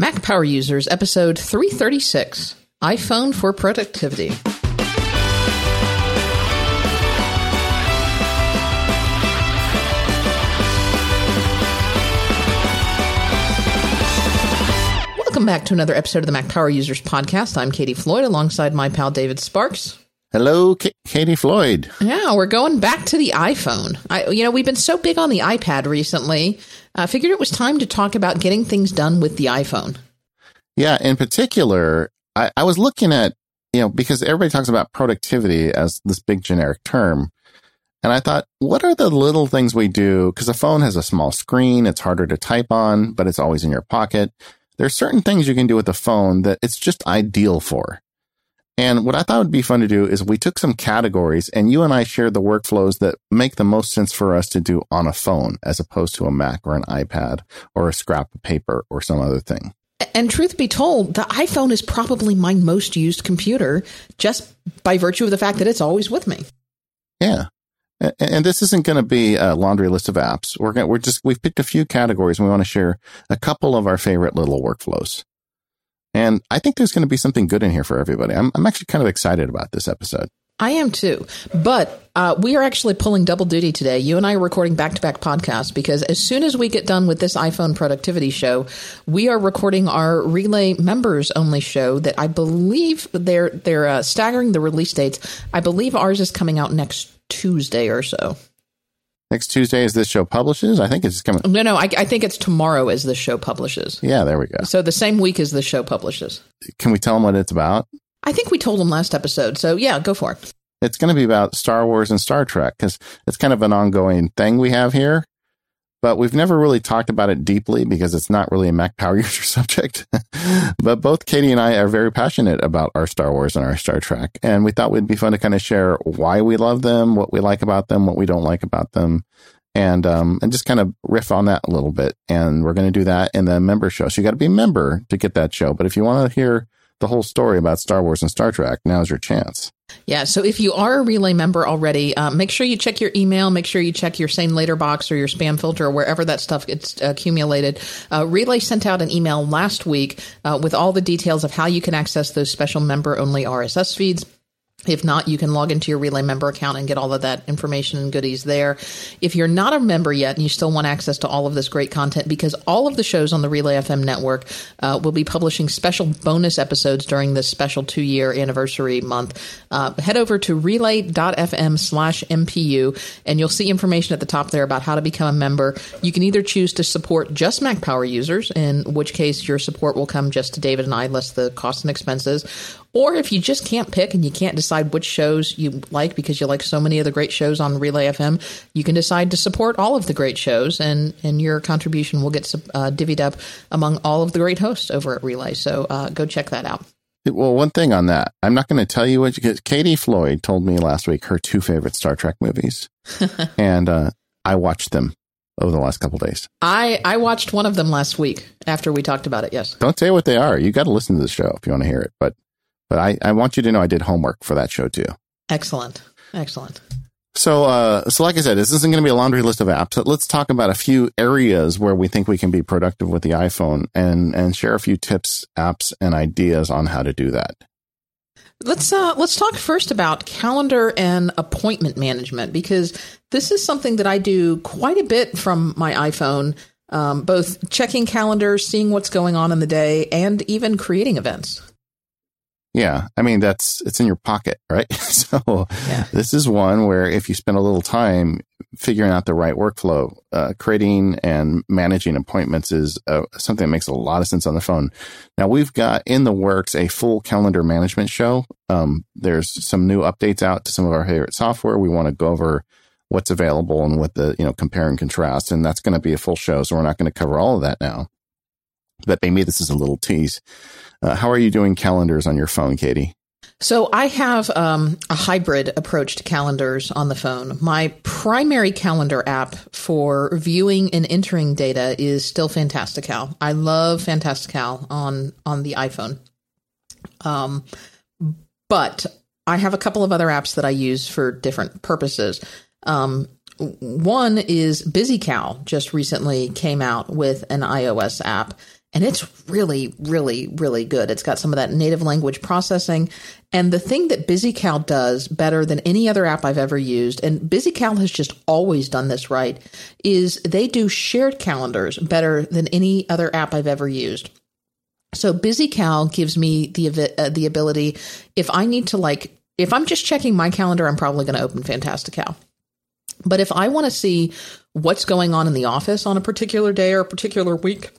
Mac Power Users, episode 336 iPhone for Productivity. Welcome back to another episode of the Mac Power Users podcast. I'm Katie Floyd alongside my pal David Sparks. Hello, K- Katie Floyd. Yeah, we're going back to the iPhone. I, you know, we've been so big on the iPad recently. I figured it was time to talk about getting things done with the iPhone. Yeah, in particular, I, I was looking at, you know, because everybody talks about productivity as this big generic term. And I thought, what are the little things we do? Because a phone has a small screen, it's harder to type on, but it's always in your pocket. There are certain things you can do with the phone that it's just ideal for. And what I thought would be fun to do is we took some categories and you and I shared the workflows that make the most sense for us to do on a phone as opposed to a Mac or an iPad or a scrap of paper or some other thing. And truth be told, the iPhone is probably my most used computer just by virtue of the fact that it's always with me. Yeah. And this isn't going to be a laundry list of apps. We're going, we're just, we've picked a few categories and we want to share a couple of our favorite little workflows. And I think there's going to be something good in here for everybody. I'm, I'm actually kind of excited about this episode. I am too. But uh, we are actually pulling double duty today. You and I are recording back to back podcasts because as soon as we get done with this iPhone productivity show, we are recording our Relay members only show that I believe they're they're uh, staggering the release dates. I believe ours is coming out next Tuesday or so. Next Tuesday as this show publishes. I think it's coming. No, no, I, I think it's tomorrow as the show publishes. Yeah, there we go. So the same week as the show publishes. Can we tell them what it's about? I think we told them last episode. So yeah, go for it. It's going to be about Star Wars and Star Trek because it's kind of an ongoing thing we have here. But we've never really talked about it deeply because it's not really a Mac Power User subject. but both Katie and I are very passionate about our Star Wars and our Star Trek. And we thought it'd be fun to kind of share why we love them, what we like about them, what we don't like about them, and um, and just kind of riff on that a little bit. And we're going to do that in the member show. So you got to be a member to get that show. But if you want to hear the whole story about Star Wars and Star Trek, now's your chance. Yeah. So if you are a Relay member already, uh, make sure you check your email. Make sure you check your SaneLater box or your spam filter or wherever that stuff gets accumulated. Uh, Relay sent out an email last week uh, with all the details of how you can access those special member only RSS feeds. If not, you can log into your Relay member account and get all of that information and goodies there. If you're not a member yet and you still want access to all of this great content, because all of the shows on the Relay FM network uh, will be publishing special bonus episodes during this special two year anniversary month, uh, head over to relay.fm slash MPU and you'll see information at the top there about how to become a member. You can either choose to support just Mac Power users, in which case your support will come just to David and I, less the costs and expenses, or if you just can't pick and you can't decide which shows you like because you like so many of the great shows on Relay FM, you can decide to support all of the great shows, and and your contribution will get uh, divvied up among all of the great hosts over at Relay. So uh, go check that out. Well, one thing on that, I'm not going to tell you what you. Katie Floyd told me last week her two favorite Star Trek movies, and uh, I watched them over the last couple days. I I watched one of them last week after we talked about it. Yes. Don't say what they are. You got to listen to the show if you want to hear it. But but I, I want you to know I did homework for that show too. Excellent. Excellent. So, uh, so like I said, this isn't going to be a laundry list of apps. Let's talk about a few areas where we think we can be productive with the iPhone and, and share a few tips, apps, and ideas on how to do that. Let's uh, let's talk first about calendar and appointment management because this is something that I do quite a bit from my iPhone, um, both checking calendars, seeing what's going on in the day, and even creating events. Yeah. I mean, that's, it's in your pocket, right? so yeah. this is one where if you spend a little time figuring out the right workflow, uh, creating and managing appointments is uh, something that makes a lot of sense on the phone. Now we've got in the works a full calendar management show. Um, there's some new updates out to some of our favorite software. We want to go over what's available and what the, you know, compare and contrast. And that's going to be a full show. So we're not going to cover all of that now, but maybe this is a little tease. Uh, how are you doing calendars on your phone, Katie? So I have um, a hybrid approach to calendars on the phone. My primary calendar app for viewing and entering data is still Fantastical. I love Fantastical on on the iPhone. Um, but I have a couple of other apps that I use for different purposes. Um, one is BusyCal. Just recently came out with an iOS app, and it's really, really, really good. It's got some of that native language processing. And the thing that BusyCal does better than any other app I've ever used, and BusyCal has just always done this right, is they do shared calendars better than any other app I've ever used. So BusyCal gives me the uh, the ability if I need to like if I'm just checking my calendar, I'm probably going to open Fantastical. But if I want to see what's going on in the office on a particular day or a particular week,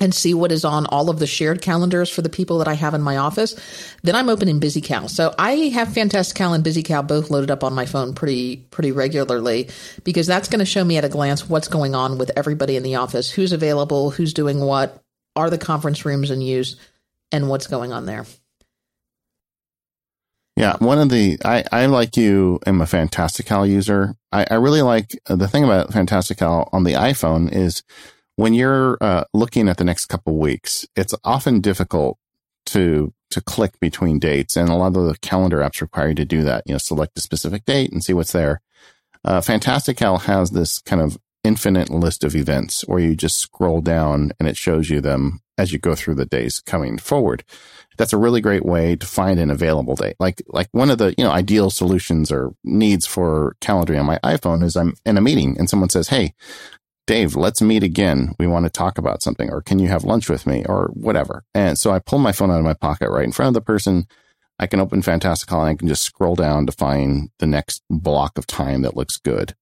and see what is on all of the shared calendars for the people that I have in my office, then I'm opening BusyCal. So I have Fantastical and BusyCal both loaded up on my phone pretty pretty regularly because that's going to show me at a glance what's going on with everybody in the office, who's available, who's doing what, are the conference rooms in use, and what's going on there. Yeah, one of the I, I like you am a Fantastical user. I, I really like uh, the thing about Fantastical on the iPhone is when you're uh, looking at the next couple weeks, it's often difficult to to click between dates, and a lot of the calendar apps require you to do that. You know, select a specific date and see what's there. Uh, Fantastical has this kind of infinite list of events where you just scroll down and it shows you them as you go through the days coming forward. That's a really great way to find an available date. Like, like one of the, you know, ideal solutions or needs for calendaring on my iPhone is I'm in a meeting and someone says, Hey, Dave, let's meet again. We want to talk about something, or can you have lunch with me, or whatever. And so I pull my phone out of my pocket right in front of the person. I can open Fantastical and I can just scroll down to find the next block of time that looks good.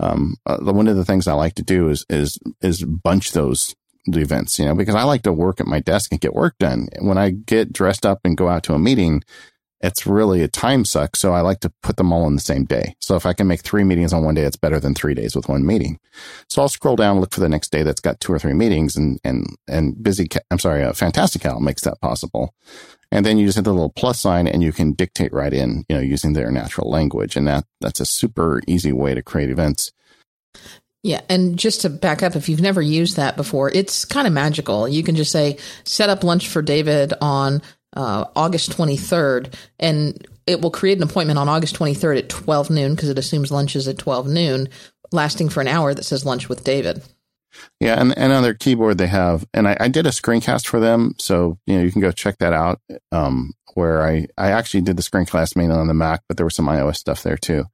Um, uh, one of the things I like to do is is is bunch those events, you know, because I like to work at my desk and get work done. When I get dressed up and go out to a meeting, it's really a time suck. So I like to put them all in the same day. So if I can make three meetings on one day, it's better than three days with one meeting. So I'll scroll down, look for the next day that's got two or three meetings and, and, and busy, I'm sorry, uh, Fantastical makes that possible. And then you just hit the little plus sign and you can dictate right in, you know, using their natural language. And that, that's a super easy way to create events. Yeah, and just to back up, if you've never used that before, it's kind of magical. You can just say, set up lunch for David on uh, August 23rd, and it will create an appointment on August 23rd at 12 noon because it assumes lunch is at 12 noon, lasting for an hour that says lunch with David. Yeah, and, and on their keyboard they have, and I, I, did a screencast for them, so you know you can go check that out. Um, where I I actually did the screencast mainly on the Mac, but there was some iOS stuff there too.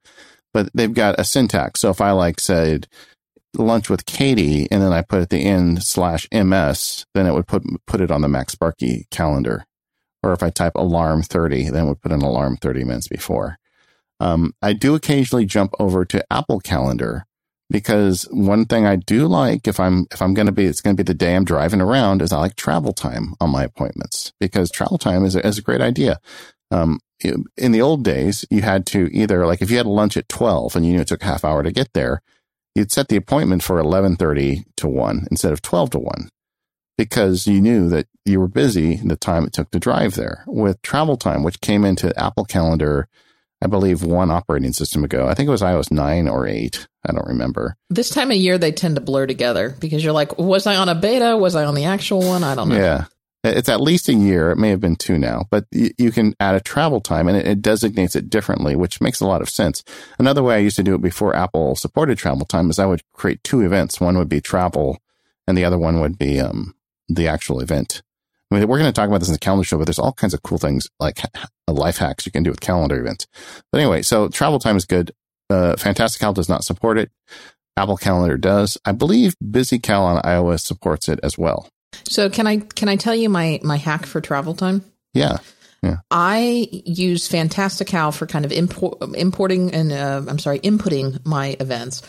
But they've got a syntax. So if I like said lunch with Katie, and then I put at the end slash ms, then it would put put it on the MacSparky calendar or if I type alarm 30, then we put an alarm 30 minutes before. Um, I do occasionally jump over to Apple Calendar because one thing I do like if I'm if I'm going to be it's going to be the day I'm driving around is I like travel time on my appointments because travel time is a, is a great idea. Um, in the old days, you had to either like if you had lunch at 12 and you knew it took a half hour to get there, you'd set the appointment for 11:30 to 1 instead of 12 to 1 because you knew that you were busy the time it took to drive there. With travel time, which came into Apple Calendar, I believe one operating system ago. I think it was iOS 9 or 8. I don't remember. This time of year, they tend to blur together because you're like, was I on a beta? Was I on the actual one? I don't know. Yeah. It's at least a year. It may have been two now, but you can add a travel time and it, designates it differently, which makes a lot of sense. Another way I used to do it before Apple supported travel time is I would create two events. One would be travel and the other one would be um, the actual event. I mean, we're going to talk about this in the calendar show, but there's all kinds of cool things like life hacks you can do with calendar events. But anyway, so travel time is good. Uh, Fantastical does not support it. Apple Calendar does. I believe BusyCal on iOS supports it as well. So can I can I tell you my my hack for travel time? Yeah. Yeah. I use Fantastical for kind of import, importing and uh, I'm sorry, inputting my events,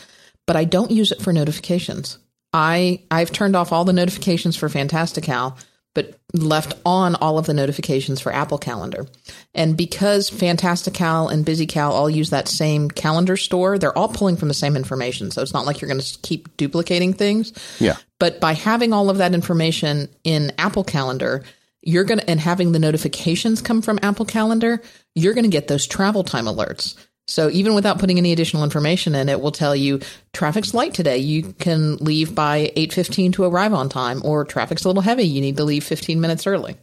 but I don't use it for notifications. I I've turned off all the notifications for Fantastical, but left on all of the notifications for Apple Calendar. And because Fantastical and BusyCal all use that same calendar store, they're all pulling from the same information. So it's not like you're going to keep duplicating things. Yeah. But by having all of that information in Apple Calendar, you're going to, and having the notifications come from Apple Calendar, you're going to get those travel time alerts. So even without putting any additional information in, it will tell you traffic's light today. You can leave by 8:15 to arrive on time or traffic's a little heavy. You need to leave 15 minutes early.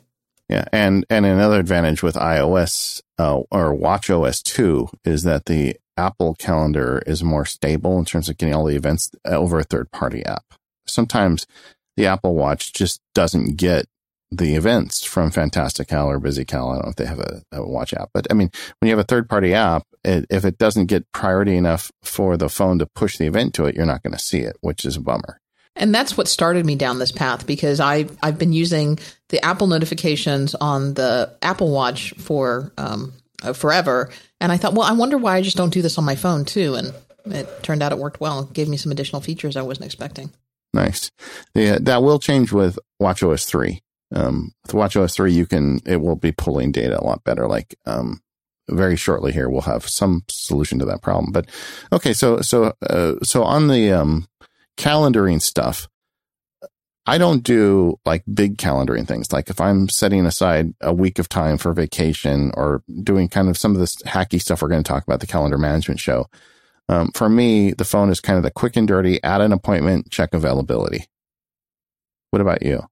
Yeah, and and another advantage with iOS uh, or Watch OS 2 is that the Apple Calendar is more stable in terms of getting all the events over a third party app. Sometimes the Apple Watch just doesn't get the events from Fantastical or BusyCal. I don't know if they have a, a watch app, but I mean, when you have a third party app, it, if it doesn't get priority enough for the phone to push the event to it, you're not going to see it, which is a bummer. And that's what started me down this path because I I've been using the Apple notifications on the Apple Watch for um, uh, forever, and I thought, well, I wonder why I just don't do this on my phone too. And it turned out it worked well. It gave me some additional features I wasn't expecting. Nice. Yeah, that will change with WatchOS three. Um, with WatchOS three, you can it will be pulling data a lot better. Like um, very shortly here, we'll have some solution to that problem. But okay, so so uh, so on the um, calendaring stuff, I don't do like big calendaring things. Like if I'm setting aside a week of time for vacation or doing kind of some of this hacky stuff we're going to talk about the calendar management show. Um, for me, the phone is kind of the quick and dirty, add an appointment, check availability. What about you?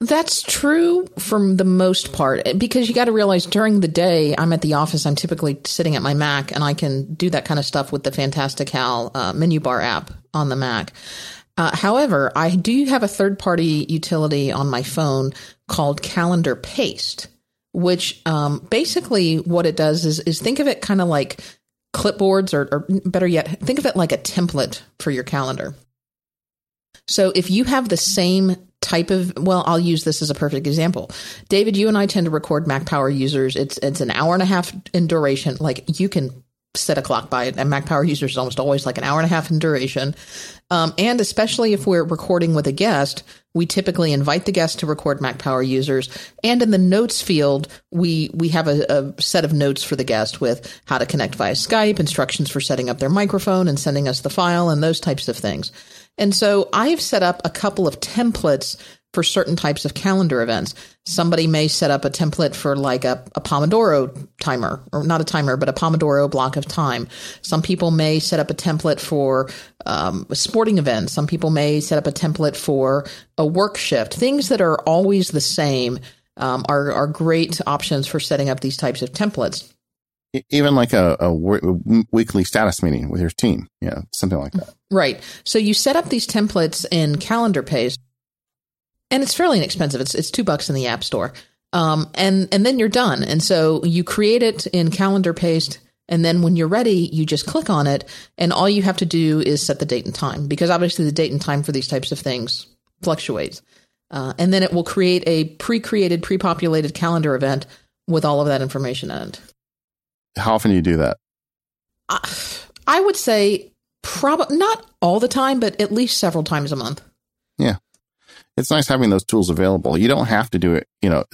That's true for the most part because you got to realize during the day I'm at the office. I'm typically sitting at my Mac and I can do that kind of stuff with the Fantastical uh, menu bar app on the Mac. Uh, however, I do have a third party utility on my phone called Calendar Paste, which um, basically what it does is, is think of it kind of like clipboards, or, or better yet, think of it like a template for your calendar. So if you have the same type of well i'll use this as a perfect example. David you and i tend to record mac power users. It's it's an hour and a half in duration. Like you can set a clock by it and mac power users is almost always like an hour and a half in duration. Um, and especially if we're recording with a guest we typically invite the guest to record mac power users. And in the notes field we we have a, a set of notes for the guest with how to connect via skype instructions for setting up their microphone and sending us the file and those types of things and so I've set up a couple of templates for certain types of calendar events. Somebody may set up a template for like a, a, Pomodoro timer, or not a timer, but a Pomodoro block of time. Some people may set up a template for um, a sporting event. Some people may set up a template for a work shift. Things that are always the same um, are, are great options for setting up these types of templates even like a, a, weekly status meeting with your team, yeah, something like that. Right. So you set up these templates in Calendar Paste, and it's fairly inexpensive. It's it's two bucks in the App Store, um, and and then you're done. And so you create it in Calendar Paste, and then when you're ready, you just click on it, and all you have to do is set the date and time because obviously the date and time for these types of things fluctuates, uh, and then it will create a pre-created, pre-populated calendar event with all of that information in it. How often do you do that? I would say probably not all the time, but at least several times a month. Yeah. It's nice having those tools available. You don't have to do it. You know,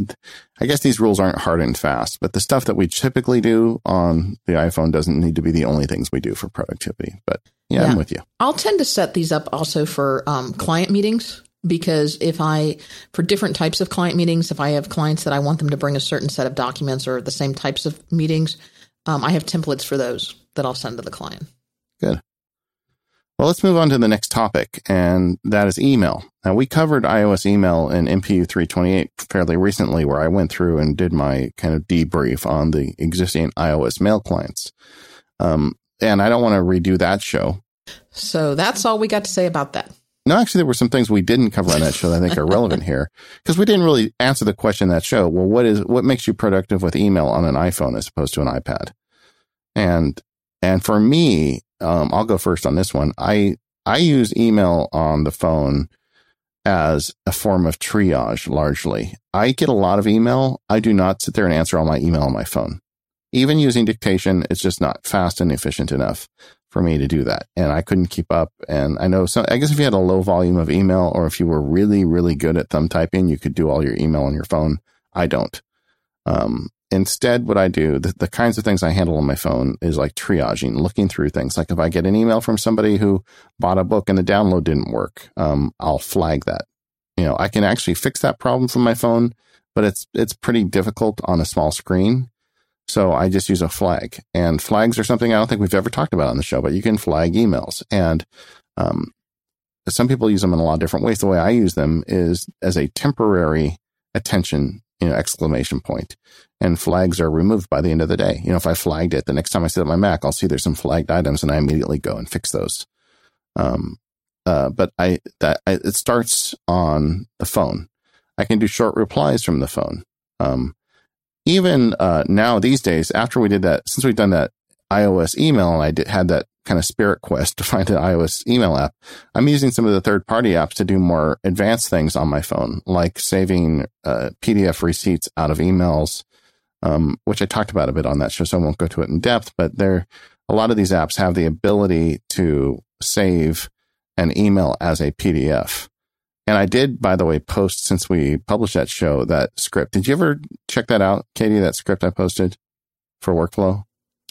I guess these rules aren't hard and fast, but the stuff that we typically do on the iPhone doesn't need to be the only things we do for productivity. But yeah, yeah. I'm with you. I'll tend to set these up also for um, client meetings because if I, for different types of client meetings, if I have clients that I want them to bring a certain set of documents or the same types of meetings, um, I have templates for those that I'll send to the client. Good. Well, let's move on to the next topic, and that is email. Now, we covered iOS email in MPU 328 fairly recently, where I went through and did my kind of debrief on the existing iOS mail clients. Um, and I don't want to redo that show. So that's all we got to say about that. No, actually, there were some things we didn't cover on that show that I think are relevant here because we didn't really answer the question that show. Well, what is what makes you productive with email on an iPhone as opposed to an iPad? And and for me, um, I'll go first on this one. I I use email on the phone as a form of triage largely. I get a lot of email. I do not sit there and answer all my email on my phone. Even using dictation, it's just not fast and efficient enough for me to do that. And I couldn't keep up. And I know so I guess if you had a low volume of email or if you were really, really good at thumb typing, you could do all your email on your phone. I don't. Um, instead, what I do, the, the kinds of things I handle on my phone is like triaging, looking through things. Like if I get an email from somebody who bought a book and the download didn't work, um, I'll flag that. You know, I can actually fix that problem from my phone, but it's, it's pretty difficult on a small screen. So I just use a flag and flags are something I don't think we've ever talked about on the show, but you can flag emails and, um, some people use them in a lot of different ways. The way I use them is as a temporary attention, you know, exclamation point and flags are removed by the end of the day. You know, if I flagged it, the next time I sit at my Mac, I'll see there's some flagged items and I immediately go and fix those. Um, uh, but I that I, it starts on the phone. I can do short replies from the phone. Um, even uh, now these days, after we did that, since we've done that iOS email, and I did, had that kind of spirit quest to find an iOS email app. I'm using some of the third party apps to do more advanced things on my phone, like saving uh, PDF receipts out of emails, um, which I talked about a bit on that show, so I won't go to it in depth. But there, a lot of these apps have the ability to save an email as a PDF. And I did, by the way, post since we published that show, that script. Did you ever check that out, Katie? That script I posted for workflow?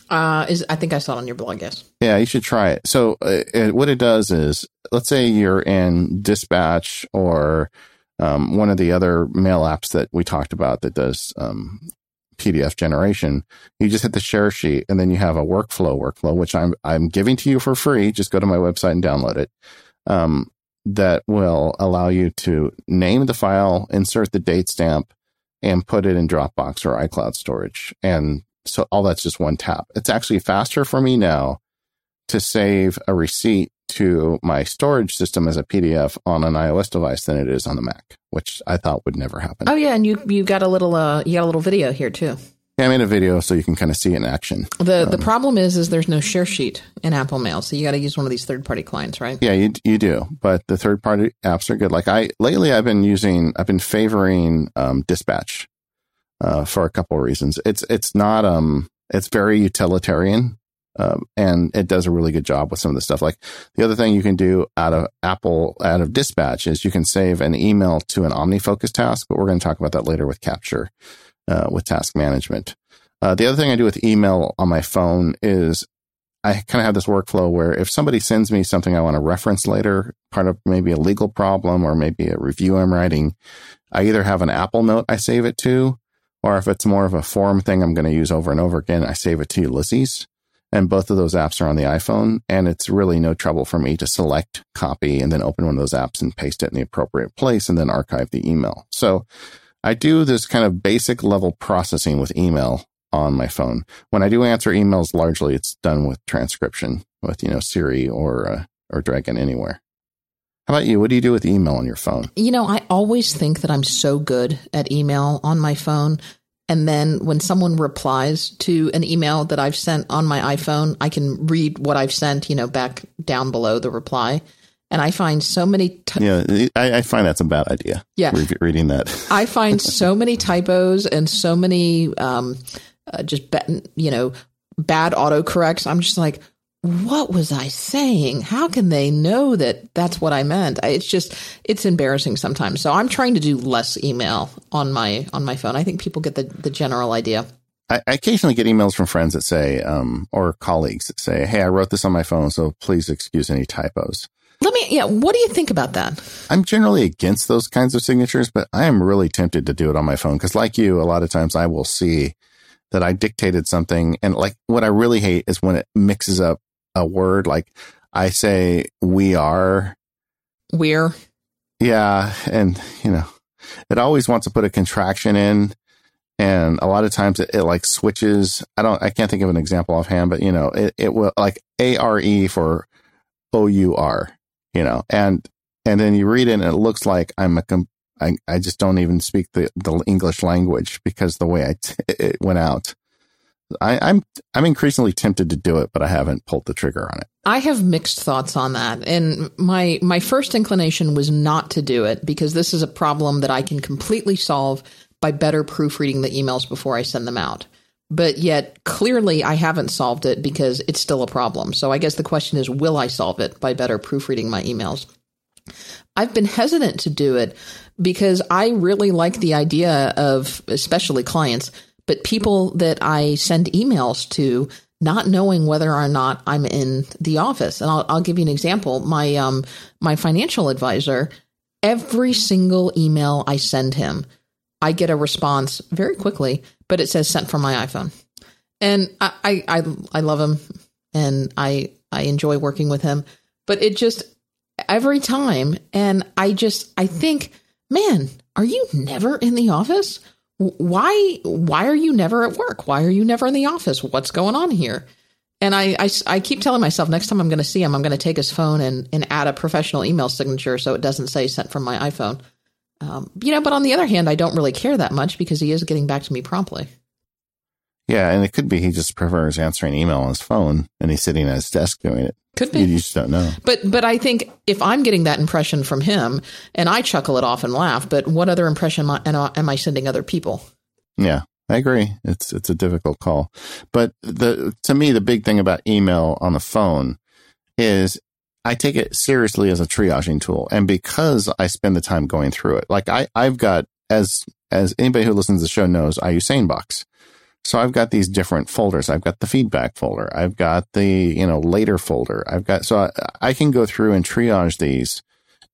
Uh, is I think I saw it on your blog. Yes. Yeah, you should try it. So uh, it, what it does is, let's say you're in Dispatch or um, one of the other mail apps that we talked about that does um, PDF generation. You just hit the share sheet, and then you have a workflow workflow, which I'm I'm giving to you for free. Just go to my website and download it. Um, that will allow you to name the file, insert the date stamp, and put it in Dropbox or iCloud storage. And so all that's just one tap. It's actually faster for me now to save a receipt to my storage system as a PDF on an iOS device than it is on the Mac, which I thought would never happen. Oh yeah, and you you got a little uh you got a little video here too. Yeah, I made a video so you can kind of see it in action. The um, the problem is is there's no share sheet in Apple Mail, so you got to use one of these third party clients, right? Yeah, you you do, but the third party apps are good. Like I lately, I've been using, I've been favoring um, Dispatch uh, for a couple of reasons. It's it's not um it's very utilitarian. Um, and it does a really good job with some of the stuff. Like the other thing you can do out of Apple, out of Dispatch is you can save an email to an OmniFocus task, but we're going to talk about that later with Capture, uh, with task management. Uh, the other thing I do with email on my phone is I kind of have this workflow where if somebody sends me something I want to reference later, part of maybe a legal problem or maybe a review I'm writing, I either have an Apple note I save it to, or if it's more of a form thing I'm going to use over and over again, I save it to Ulysses. And both of those apps are on the iPhone. And it's really no trouble for me to select, copy, and then open one of those apps and paste it in the appropriate place and then archive the email. So I do this kind of basic level processing with email on my phone. When I do answer emails, largely it's done with transcription with, you know, Siri or, uh, or Dragon Anywhere. How about you? What do you do with email on your phone? You know, I always think that I'm so good at email on my phone. And then when someone replies to an email that I've sent on my iPhone, I can read what I've sent, you know, back down below the reply. And I find so many. T- yeah, I, I, find that's a bad idea. Yeah, re- reading that. I find so many typos and so many um, uh, just be- you know bad autocorrects. I'm just like, what was I saying? How can they know that that's what I meant? It's just it's embarrassing sometimes. So I'm trying to do less email on my on my phone. I think people get the the general idea. I, I occasionally get emails from friends that say, um, or colleagues that say, "Hey, I wrote this on my phone, so please excuse any typos." Let me, yeah. What do you think about that? I'm generally against those kinds of signatures, but I am really tempted to do it on my phone because, like you, a lot of times I will see that I dictated something, and like what I really hate is when it mixes up a word. Like I say, we are. We're. Yeah. And, you know, it always wants to put a contraction in. And a lot of times it, it like switches. I don't, I can't think of an example offhand, but you know, it, it will like A R E for O U R, you know, and, and then you read it and it looks like I'm a, I, I just don't even speak the, the English language because the way I t- it went out. I, I'm I'm increasingly tempted to do it, but I haven't pulled the trigger on it. I have mixed thoughts on that, and my my first inclination was not to do it because this is a problem that I can completely solve by better proofreading the emails before I send them out. But yet, clearly, I haven't solved it because it's still a problem. So I guess the question is, will I solve it by better proofreading my emails? I've been hesitant to do it because I really like the idea of, especially clients, but people that I send emails to not knowing whether or not I'm in the office. And I'll, I'll give you an example. My um my financial advisor, every single email I send him, I get a response very quickly, but it says sent from my iPhone. And I I I, I love him and I I enjoy working with him, but it just every time and I just I think, man, are you never in the office? why why are you never at work? Why are you never in the office? What's going on here? And I, I, I, keep telling myself next time I'm going to see him, I'm going to take his phone and, and add a professional email signature so it doesn't say sent from my iPhone. Um, you know, but on the other hand, I don't really care that much because he is getting back to me promptly. Yeah, and it could be he just prefers answering email on his phone and he's sitting at his desk doing it. Could be. You just don't know. But but I think if I'm getting that impression from him and I chuckle it off and laugh, but what other impression am I, am I sending other people? Yeah, I agree. It's it's a difficult call. But the to me the big thing about email on the phone is I take it seriously as a triaging tool. And because I spend the time going through it, like I, I've got as as anybody who listens to the show knows, I use SaneBox. So I've got these different folders. I've got the feedback folder. I've got the, you know, later folder. I've got, so I, I can go through and triage these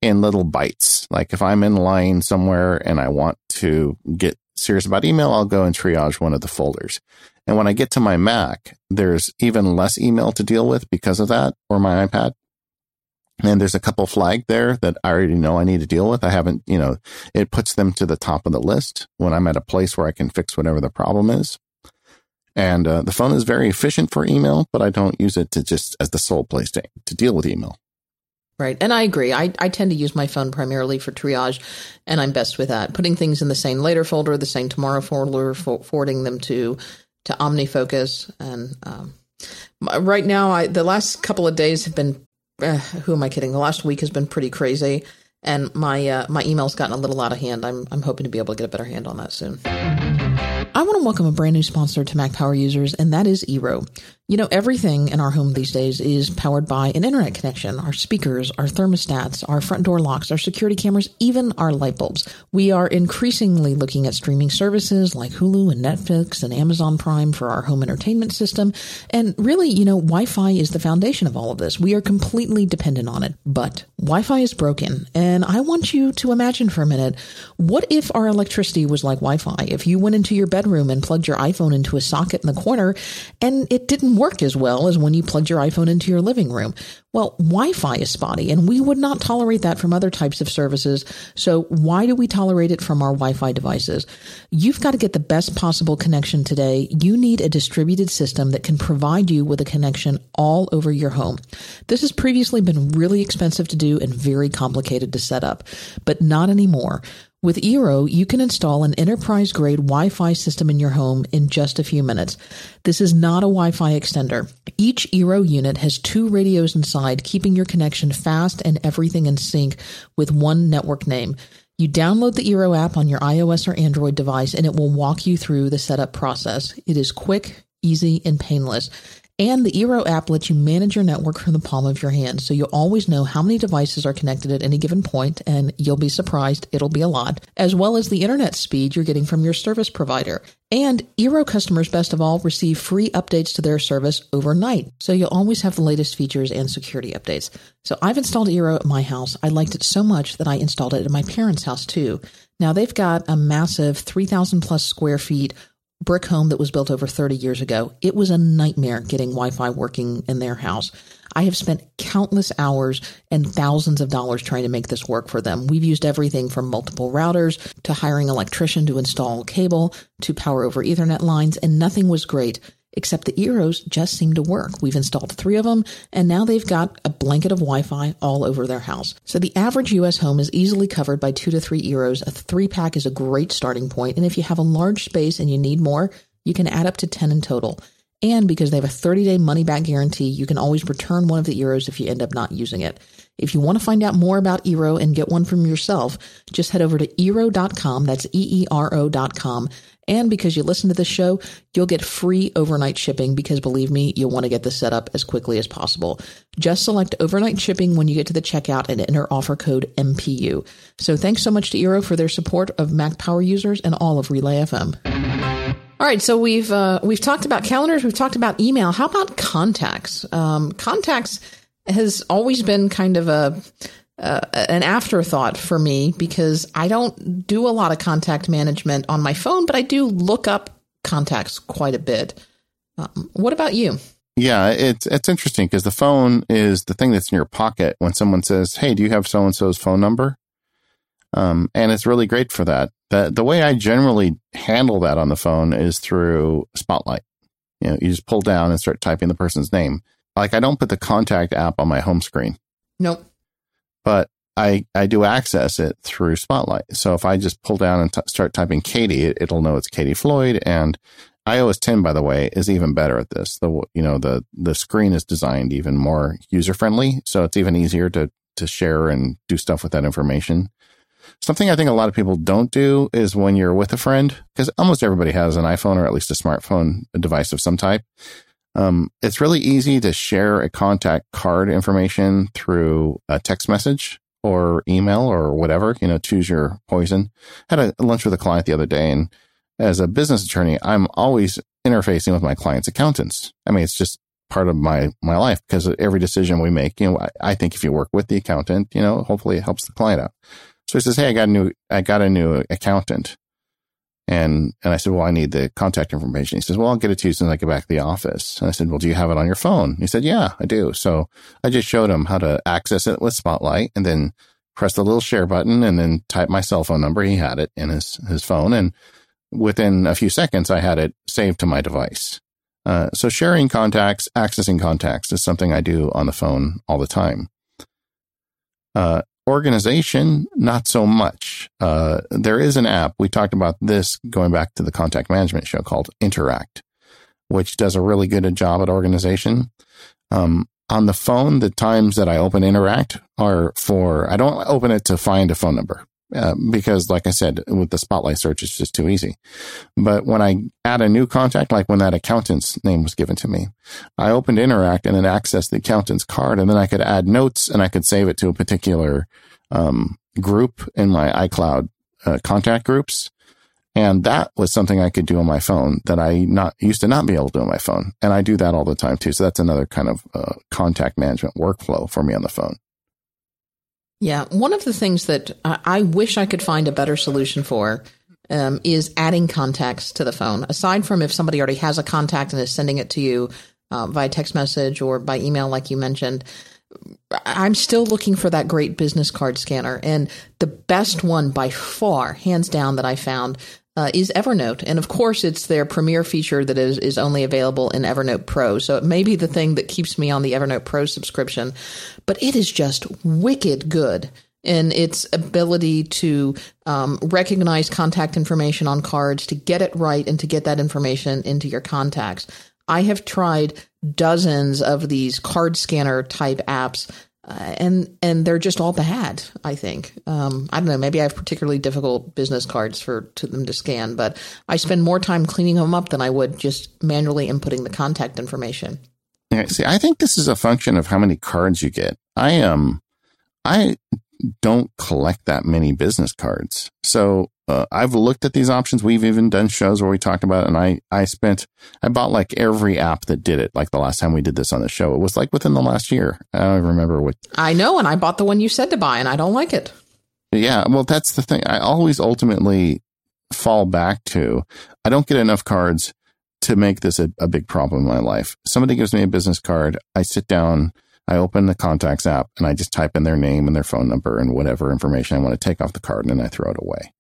in little bites. Like if I'm in line somewhere and I want to get serious about email, I'll go and triage one of the folders. And when I get to my Mac, there's even less email to deal with because of that or my iPad. And there's a couple flagged there that I already know I need to deal with. I haven't, you know, it puts them to the top of the list when I'm at a place where I can fix whatever the problem is. And uh, the phone is very efficient for email, but I don't use it to just as the sole place to, to deal with email. Right. And I agree. I, I tend to use my phone primarily for triage, and I'm best with that. Putting things in the SaneLater folder, the SaneTomorrow folder, for, forwarding them to to OmniFocus. And um, right now, I the last couple of days have been. Uh, who am I kidding? The last week has been pretty crazy, and my uh, my email's gotten a little out of hand. I'm I'm hoping to be able to get a better hand on that soon. I want to welcome a brand new sponsor to Mac Power users, and that is Eero. You know, everything in our home these days is powered by an internet connection. Our speakers, our thermostats, our front door locks, our security cameras, even our light bulbs. We are increasingly looking at streaming services like Hulu and Netflix and Amazon Prime for our home entertainment system. And really, you know, Wi-Fi is the foundation of all of this. We are completely dependent on it. But Wi-Fi is broken. And I want you to imagine for a minute, what if our electricity was like Wi-Fi? If you went into your bedroom and plugged your iPhone into a socket in the corner and it didn't work as well as when you plugged your iPhone into your living room. Well, Wi-Fi is spotty and we would not tolerate that from other types of services. So why do we tolerate it from our Wi-Fi devices? You've got to get the best possible connection today. You need a distributed system that can provide you with a connection all over your home. This has previously been really expensive to do and very complicated to set up, but not anymore. With Eero, you can install an enterprise grade Wi-Fi system in your home in just a few minutes. This is not a Wi-Fi extender. Each Eero unit has two radios inside, keeping your connection fast and everything in sync with one network name. You download the Eero app on your iOS or Android device and it will walk you through the setup process. It is quick, easy, and painless. And the Eero app lets you manage your network from the palm of your hand. So you'll always know how many devices are connected at any given point, and you'll be surprised. It'll be a lot, as well as the internet speed you're getting from your service provider. And Eero customers, best of all, receive free updates to their service overnight. So you'll always have the latest features and security updates. So I've installed Eero at my house. I liked it so much that I installed it at my parents' house too. Now they've got a massive 3,000 plus square feet brick home that was built over 30 years ago. It was a nightmare getting Wi Fi working in their house. I have spent countless hours and thousands of dollars trying to make this work for them. We've used everything from multiple routers to hiring an electrician to install cable to power over Ethernet lines, and nothing was great except the Eeros just seem to work. We've installed three of them, and now they've got a blanket of Wi-Fi all over their house. So the average U.S. home is easily covered by two to three Eeros. A three pack is a great starting point, and if you have a large space and you need more, you can add up to 10 in total. And because they have a 30 day money back guarantee, you can always return one of the Eeros if you end up not using it. If you want to find out more about Eero and get one from yourself, just head over to Eero.com. That's E-E-R-O.com. And because you listen to this show, you'll get free overnight shipping because believe me, you'll want to get this set up as quickly as possible. Just select overnight shipping when you get to the checkout and enter offer code MPU. So thanks so much to Eero for their support of Mac Power users and all of Relay FM. All right, so we've uh, we've talked about calendars, we've talked about email. How about contacts? Um, contacts has always been kind of a uh, an afterthought for me because I don't do a lot of contact management on my phone, but I do look up contacts quite a bit. Um, what about you? Yeah, it's it's interesting because the phone is the thing that's in your pocket when someone says, "Hey, do you have so and so's phone number?" Um, and it's really great for that. The, the way I generally handle that on the phone is through Spotlight. You know, you just pull down and start typing the person's name. Like I don't put the contact app on my home screen. Nope. But I, I do access it through Spotlight. So if I just pull down and t- start typing Katie, it, will know it's Katie Floyd. And iOS 10, by the way, is even better at this. The, you know, the, the screen is designed even more user friendly. So it's even easier to, to share and do stuff with that information. Something I think a lot of people don't do is when you're with a friend, because almost everybody has an iPhone or at least a smartphone a device of some type. Um, it's really easy to share a contact card information through a text message or email or whatever, you know, choose your poison. Had a lunch with a client the other day and as a business attorney, I'm always interfacing with my clients' accountants. I mean, it's just part of my, my life because every decision we make, you know, I, I think if you work with the accountant, you know, hopefully it helps the client out. So he says, Hey, I got a new, I got a new accountant. And, and I said, well, I need the contact information. He says, well, I'll get it to you as soon as I get back to the office. And I said, well, do you have it on your phone? He said, yeah, I do. So I just showed him how to access it with Spotlight and then press the little share button and then type my cell phone number. He had it in his, his phone. And within a few seconds, I had it saved to my device. Uh, so sharing contacts, accessing contacts is something I do on the phone all the time. Uh, organization, not so much. Uh, there is an app. We talked about this going back to the contact management show called Interact, which does a really good job at organization. Um, on the phone, the times that I open Interact are for, I don't open it to find a phone number. Uh, because like I said, with the spotlight search, it's just too easy. But when I add a new contact, like when that accountant's name was given to me, I opened Interact and then accessed the accountant's card and then I could add notes and I could save it to a particular, um, group in my iCloud uh, contact groups. And that was something I could do on my phone that I not used to not be able to do on my phone. And I do that all the time too. So that's another kind of uh, contact management workflow for me on the phone. Yeah, one of the things that I wish I could find a better solution for um, is adding contacts to the phone. Aside from if somebody already has a contact and is sending it to you uh, via text message or by email, like you mentioned, I'm still looking for that great business card scanner. And the best one by far, hands down, that I found uh, is Evernote. And of course, it's their premier feature that is, is only available in Evernote Pro. So it may be the thing that keeps me on the Evernote Pro subscription, but it is just wicked good in its ability to um, recognize contact information on cards, to get it right, and to get that information into your contacts. I have tried dozens of these card scanner type apps uh, and and they're just all bad. I think um, I don't know. Maybe I have particularly difficult business cards for to them to scan, but I spend more time cleaning them up than I would just manually inputting the contact information. Yeah, see, I think this is a function of how many cards you get. I um, I don't collect that many business cards, so uh, I've looked at these options. We've even done shows where we talked about it. And I, I spent, I bought like every app that did it. Like the last time we did this on the show, it was like within the last year. I don't remember what. I know. And I bought the one you said to buy and I don't like it. Yeah. Well, that's the thing. I always ultimately fall back to, I don't get enough cards to make this a, a big problem in my life. Somebody gives me a business card. I sit down. I open the contacts app and I just type in their name and their phone number and whatever information I want to take off the card and then I throw it away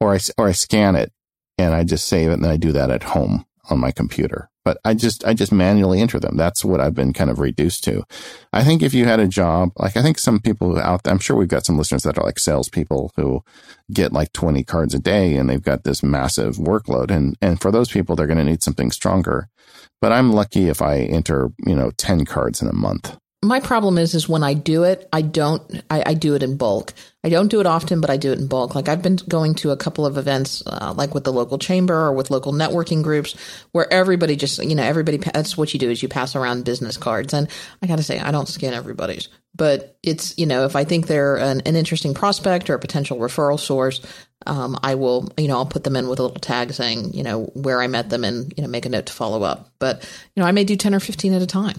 or I, or I scan it and I just save it and I do that at home on my computer. But I just, I just manually enter them. That's what I've been kind of reduced to. I think if you had a job, like I think some people out there, I'm sure we've got some listeners that are like salespeople who get like 20 cards a day and they've got this massive workload. And, and for those people, they're going to need something stronger. But I'm lucky if I enter, you know, 10 cards in a month my problem is is when I do it, I don't I, I, do it in bulk. I don't do it often, but I do it in bulk. Like I've been going to a couple of events, uh, like with the local chamber or with local networking groups, where everybody just you know everybody that's what you do is you pass around business cards. And I got to say, I don't scan everybody's, but it's you know if I think they're an, an interesting prospect or a potential referral source, um, I will you know I'll put them in with a little tag saying you know where I met them and you know make a note to follow up. But you know I may do ten or fifteen at a time.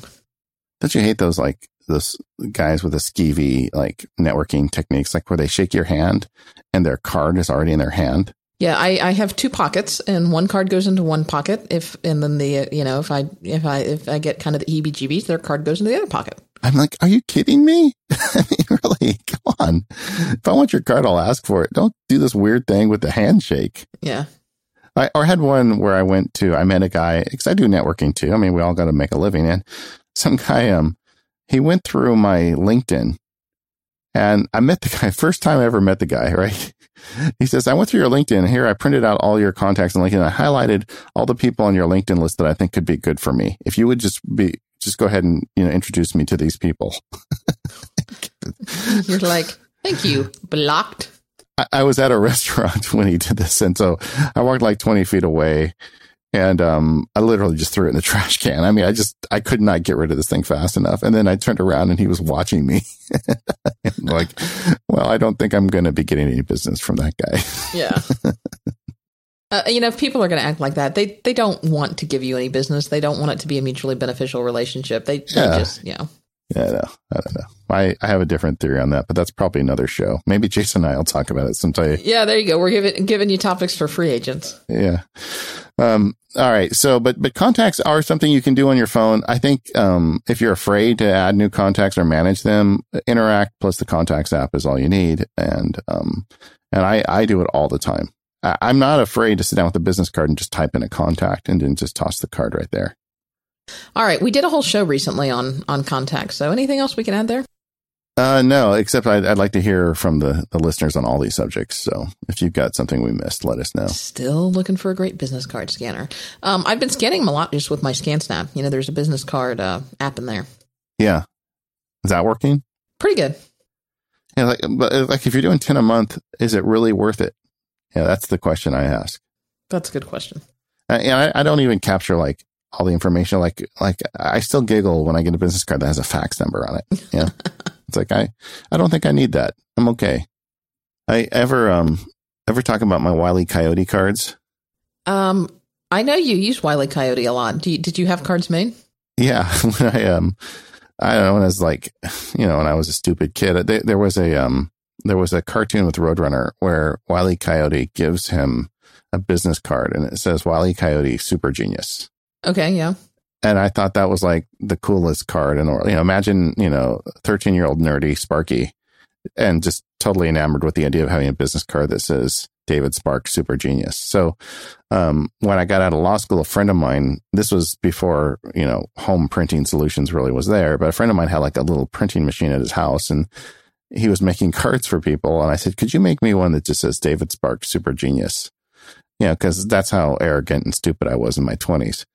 Don't you hate those like those guys with the skeevy like networking techniques, like where they shake your hand and their card is already in their hand? Yeah, I, I have two pockets, and one card goes into one pocket. If and then the you know if I if I if I get kind of the heebie-jeebies, their card goes into the other pocket. I'm like, are you kidding me? I mean, really? Come on. If I want your card, I'll ask for it. Don't do this weird thing with the handshake. Yeah. I or had one where I went to, I met a guy, because I do networking too. I mean, we all got to make a living. And some guy, um, he went through my LinkedIn and I met the guy, first time I ever met the guy, right? He says, I went through your LinkedIn. Here, I printed out all your contacts on LinkedIn. I highlighted all the people on your LinkedIn list that I think could be good for me. If you would just be, just go ahead and, you know, introduce me to these people. You're like, thank you. Blocked. I, I was at a restaurant when he did this. And so I walked like 20 feet away and um, I literally just threw it in the trash can. I mean, I just I could not get rid of this thing fast enough. And then I turned around and he was watching me. like, well, I don't think I'm going to be getting any business from that guy. yeah. Uh, you know, if people are going to act like that, they they don't want to give you any business. They don't want it to be a mutually beneficial relationship. They, they yeah. just, you know. Yeah, no, I don't know. I, I have a different theory on that, but that's probably another show. Maybe Jason and I will talk about it sometime. Yeah, there you go. We're giving giving you topics for free agents. Yeah. Um, all right. So, but but contacts are something you can do on your phone. I think um, if you're afraid to add new contacts or manage them, Interact plus the Contacts app is all you need. And um, and I I do it all the time. I, I'm not afraid to sit down with a business card and just type in a contact and then just toss the card right there. All right, we did a whole show recently on on contacts. So anything else we can add there? Uh, no, except I'd, I'd, like to hear from the, the listeners on all these subjects. So if you've got something we missed, let us know. Still looking for a great business card scanner. Um, I've been scanning them a lot just with my ScanSnap. You know, there's a business card uh, app in there. Yeah, is that working? Pretty good. Yeah, like, but uh, like if you're doing ten a month, is it really worth it? Yeah, that's the question I ask. That's a good question. Uh, yeah, I, I don't even capture like all the information. Like, like I still giggle when I get a business card that has a fax number on it. Yeah. it's like, I, I don't think I need that. I'm okay. I ever, um, ever talk about my Wiley Coyote cards? Um, I know you use Wiley Coyote a lot. You, did you have cards made? Yeah. When I, um, I don't know, when I was like, you know, when I was a stupid kid, there, there was a, um, there was a cartoon with Roadrunner where Wiley Coyote gives him a business card and it says Wiley Coyote super genius. Okay, yeah. And I thought that was like the coolest card in the world. You know, imagine, you know, 13 year old nerdy Sparky and just totally enamored with the idea of having a business card that says David Spark, super genius. So, um, when I got out of law school, a friend of mine, this was before, you know, home printing solutions really was there, but a friend of mine had like a little printing machine at his house and he was making cards for people. And I said, could you make me one that just says David Spark, super genius? You know, cause that's how arrogant and stupid I was in my twenties.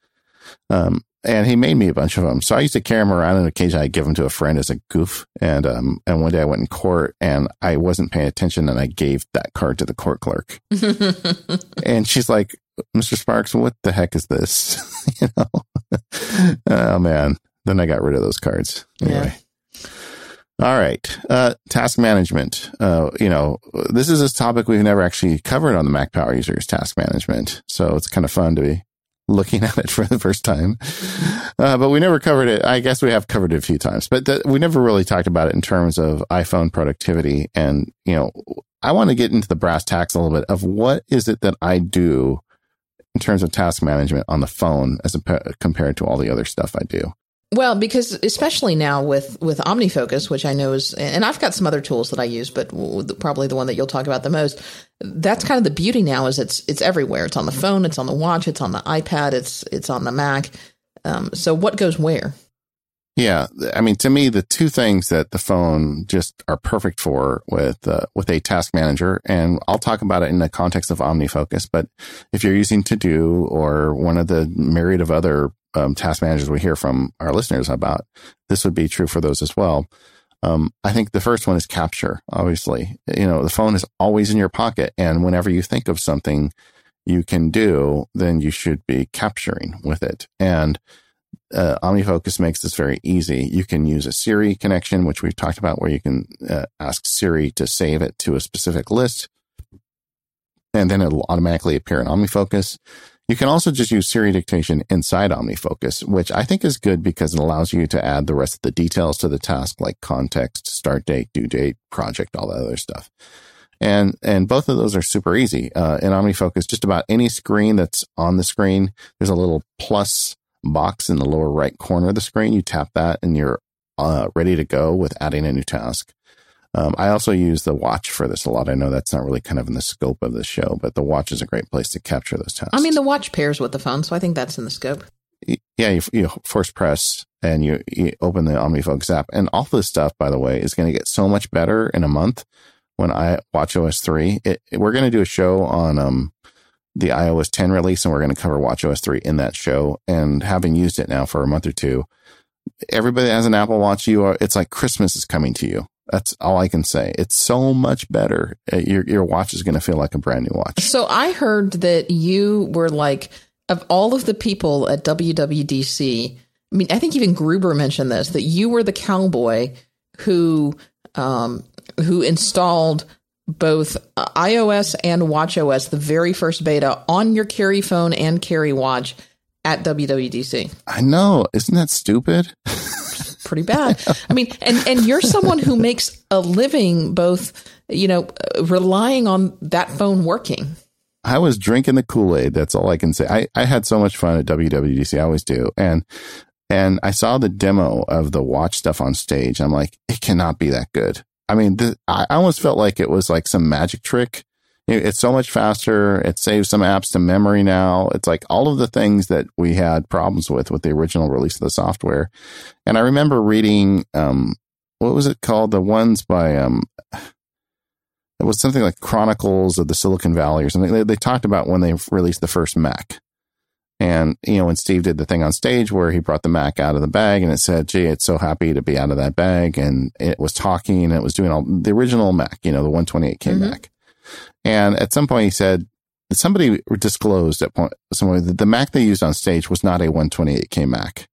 Um, and he made me a bunch of them. So I used to carry them around and occasionally I'd give them to a friend as a goof. And, um, and one day I went in court and I wasn't paying attention and I gave that card to the court clerk. and she's like, Mr. Sparks, what the heck is this? you know? oh man. Then I got rid of those cards. Anyway. Yeah. All right. Uh, task management. Uh, you know, this is a topic we've never actually covered on the Mac Power Users task management. So it's kind of fun to be looking at it for the first time. Uh, but we never covered it. I guess we have covered it a few times, but th- we never really talked about it in terms of iPhone productivity. And, you know, I want to get into the brass tacks a little bit of what is it that I do in terms of task management on the phone as a, compared to all the other stuff I do. Well, because especially now with with OmniFocus, which I know is, and I've got some other tools that I use, but probably the one that you'll talk about the most. That's kind of the beauty now is it's it's everywhere. It's on the phone, it's on the watch, it's on the iPad, it's it's on the Mac. Um, so what goes where? Yeah, I mean, to me, the two things that the phone just are perfect for with uh, with a task manager, and I'll talk about it in the context of OmniFocus. But if you're using To Do or one of the myriad of other um, task managers we hear from our listeners about, this would be true for those as well. Um, I think the first one is capture. Obviously, you know, the phone is always in your pocket. And whenever you think of something you can do, then you should be capturing with it. And uh, OmniFocus makes this very easy. You can use a Siri connection, which we've talked about, where you can uh, ask Siri to save it to a specific list, and then it'll automatically appear in OmniFocus. You can also just use Siri dictation inside OmniFocus, which I think is good because it allows you to add the rest of the details to the task, like context, start date, due date, project, all that other stuff. And, and both of those are super easy. Uh, in OmniFocus, just about any screen that's on the screen, there's a little plus box in the lower right corner of the screen. You tap that and you're uh, ready to go with adding a new task. Um, I also use the watch for this a lot. I know that's not really kind of in the scope of the show, but the watch is a great place to capture those tasks. I mean, the watch pairs with the phone, so I think that's in the scope. Yeah, you, you force press and you, you open the OmniFocus app, and all this stuff, by the way, is going to get so much better in a month when I watch OS three. It, we're going to do a show on um, the iOS 10 release, and we're going to cover Watch OS 3 in that show. And having used it now for a month or two, everybody has an Apple Watch, you are, it's like Christmas is coming to you. That's all I can say. It's so much better. Uh, your, your watch is going to feel like a brand new watch. So I heard that you were like, of all of the people at WWDC, I mean, I think even Gruber mentioned this, that you were the cowboy who, um, who installed both iOS and WatchOS, the very first beta on your Carry phone and Carry watch at WWDC. I know. Isn't that stupid? Pretty bad. I mean, and, and you're someone who makes a living both, you know, relying on that phone working. I was drinking the Kool Aid. That's all I can say. I, I had so much fun at WWDC. I always do. And, and I saw the demo of the watch stuff on stage. I'm like, it cannot be that good. I mean, th- I almost felt like it was like some magic trick. It's so much faster. It saves some apps to memory now. It's like all of the things that we had problems with with the original release of the software. And I remember reading, um, what was it called? The ones by, um, it was something like Chronicles of the Silicon Valley or something. They, they talked about when they released the first Mac. And, you know, when Steve did the thing on stage where he brought the Mac out of the bag and it said, gee, it's so happy to be out of that bag. And it was talking and it was doing all the original Mac, you know, the 128K mm-hmm. Mac. And at some point he said, somebody disclosed at point, somewhere that the Mac they used on stage was not a 128K Mac.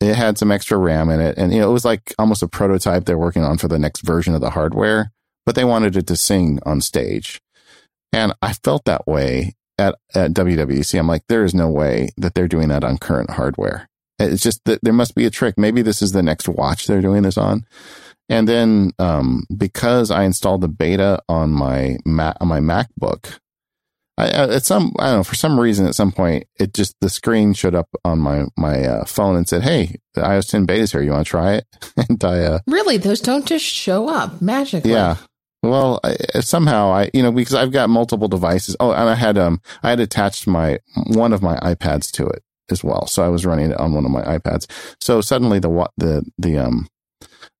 It had some extra RAM in it. And, you know, it was like almost a prototype they're working on for the next version of the hardware, but they wanted it to sing on stage. And I felt that way at, at WWDC. I'm like, there is no way that they're doing that on current hardware. It's just that there must be a trick. Maybe this is the next watch they're doing this on. And then, um, because I installed the beta on my Mac, on my MacBook, I, at some, I don't know, for some reason, at some point, it just, the screen showed up on my, my, uh, phone and said, Hey, the iOS 10 beta is here. You want to try it? and I, uh, really, those don't just show up magically. Yeah. Well, I, somehow I, you know, because I've got multiple devices. Oh, and I had, um, I had attached my, one of my iPads to it as well. So I was running it on one of my iPads. So suddenly the, what the, the, um,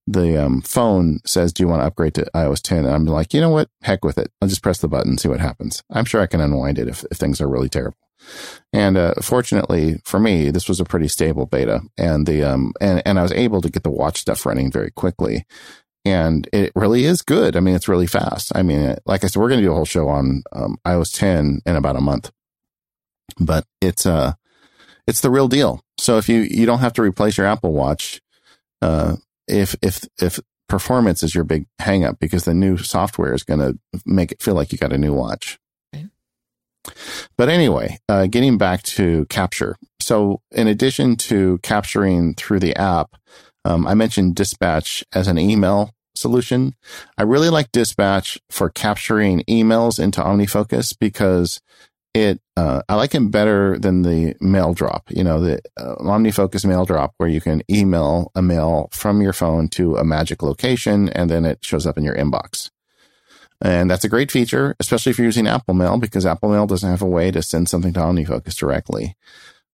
the um, phone says, "Do you want to upgrade to iOS 10?" And I'm like, you know what? Heck with it. I'll just press the button, and see what happens. I'm sure I can unwind it if, if things are really terrible. And uh, fortunately for me, this was a pretty stable beta, and the um and and I was able to get the watch stuff running very quickly and it really is good. I mean, it's really fast. I mean, like I said, we're going to do a whole show on um, iOS 10 in about a month, but it's uh, it's the real deal. So if you you don't have to replace your Apple Watch, uh, if if if performance is your big hangup because the new software is going to make it feel like you got a new watch. But anyway, uh, getting back to capture. So in addition to capturing through the app, um, I mentioned dispatch as an email solution. I really like Dispatch for capturing emails into OmniFocus because it, uh, I like it better than the mail drop, you know, the uh, OmniFocus mail drop where you can email a mail from your phone to a magic location and then it shows up in your inbox. And that's a great feature, especially if you're using Apple Mail because Apple Mail doesn't have a way to send something to OmniFocus directly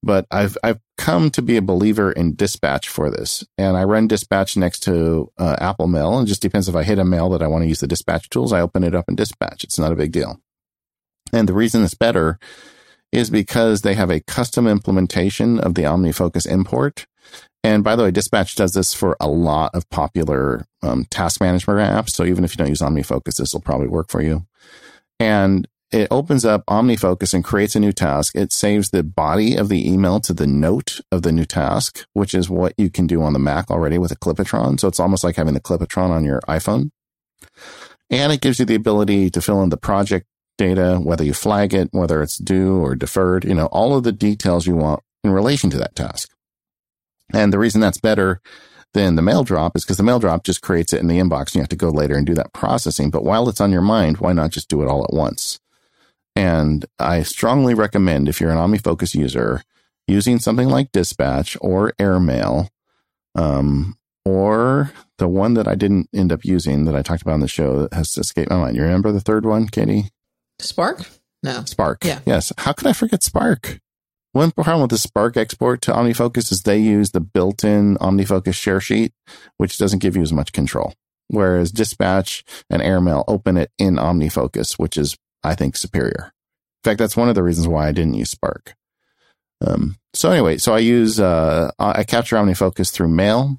but I've I've come to be a believer in Dispatch for this, and I run Dispatch next to uh, Apple Mail. And just depends if I hit a mail that I want to use the Dispatch tools, I open it up in Dispatch. It's not a big deal. And the reason it's better is because they have a custom implementation of the OmniFocus import. And by the way, Dispatch does this for a lot of popular um, task management apps. So even if you don't use OmniFocus, this will probably work for you. And it opens up OmniFocus and creates a new task. It saves the body of the email to the note of the new task, which is what you can do on the Mac already with a Clip-o-Tron. So it's almost like having the Clip-o-Tron on your iPhone. And it gives you the ability to fill in the project data, whether you flag it, whether it's due or deferred, you know, all of the details you want in relation to that task. And the reason that's better than the mail drop is because the mail drop just creates it in the inbox and you have to go later and do that processing. But while it's on your mind, why not just do it all at once? And I strongly recommend if you're an OmniFocus user, using something like Dispatch or Airmail, um, or the one that I didn't end up using that I talked about on the show that has escaped my mind. You remember the third one, Katie? Spark? No. Spark. Yeah. Yes. How could I forget Spark? One problem with the Spark export to OmniFocus is they use the built-in OmniFocus share sheet, which doesn't give you as much control. Whereas Dispatch and Airmail open it in OmniFocus, which is, I think, superior. In fact, that's one of the reasons why I didn't use Spark. Um, so anyway, so I use, uh, I capture OmniFocus through mail.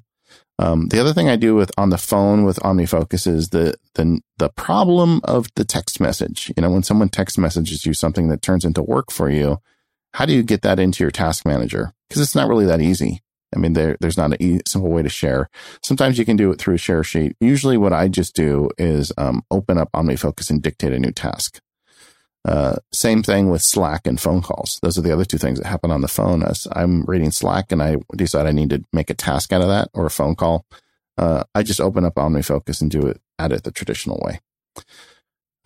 Um, the other thing I do with on the phone with OmniFocus is the, the, the problem of the text message. You know, when someone text messages you something that turns into work for you, how do you get that into your task manager? Because it's not really that easy. I mean, there, there's not a simple way to share. Sometimes you can do it through a share sheet. Usually what I just do is, um, open up OmniFocus and dictate a new task. Uh, same thing with Slack and phone calls. Those are the other two things that happen on the phone. As I'm reading Slack and I decide I need to make a task out of that or a phone call, uh, I just open up OmniFocus and do it, at it the traditional way.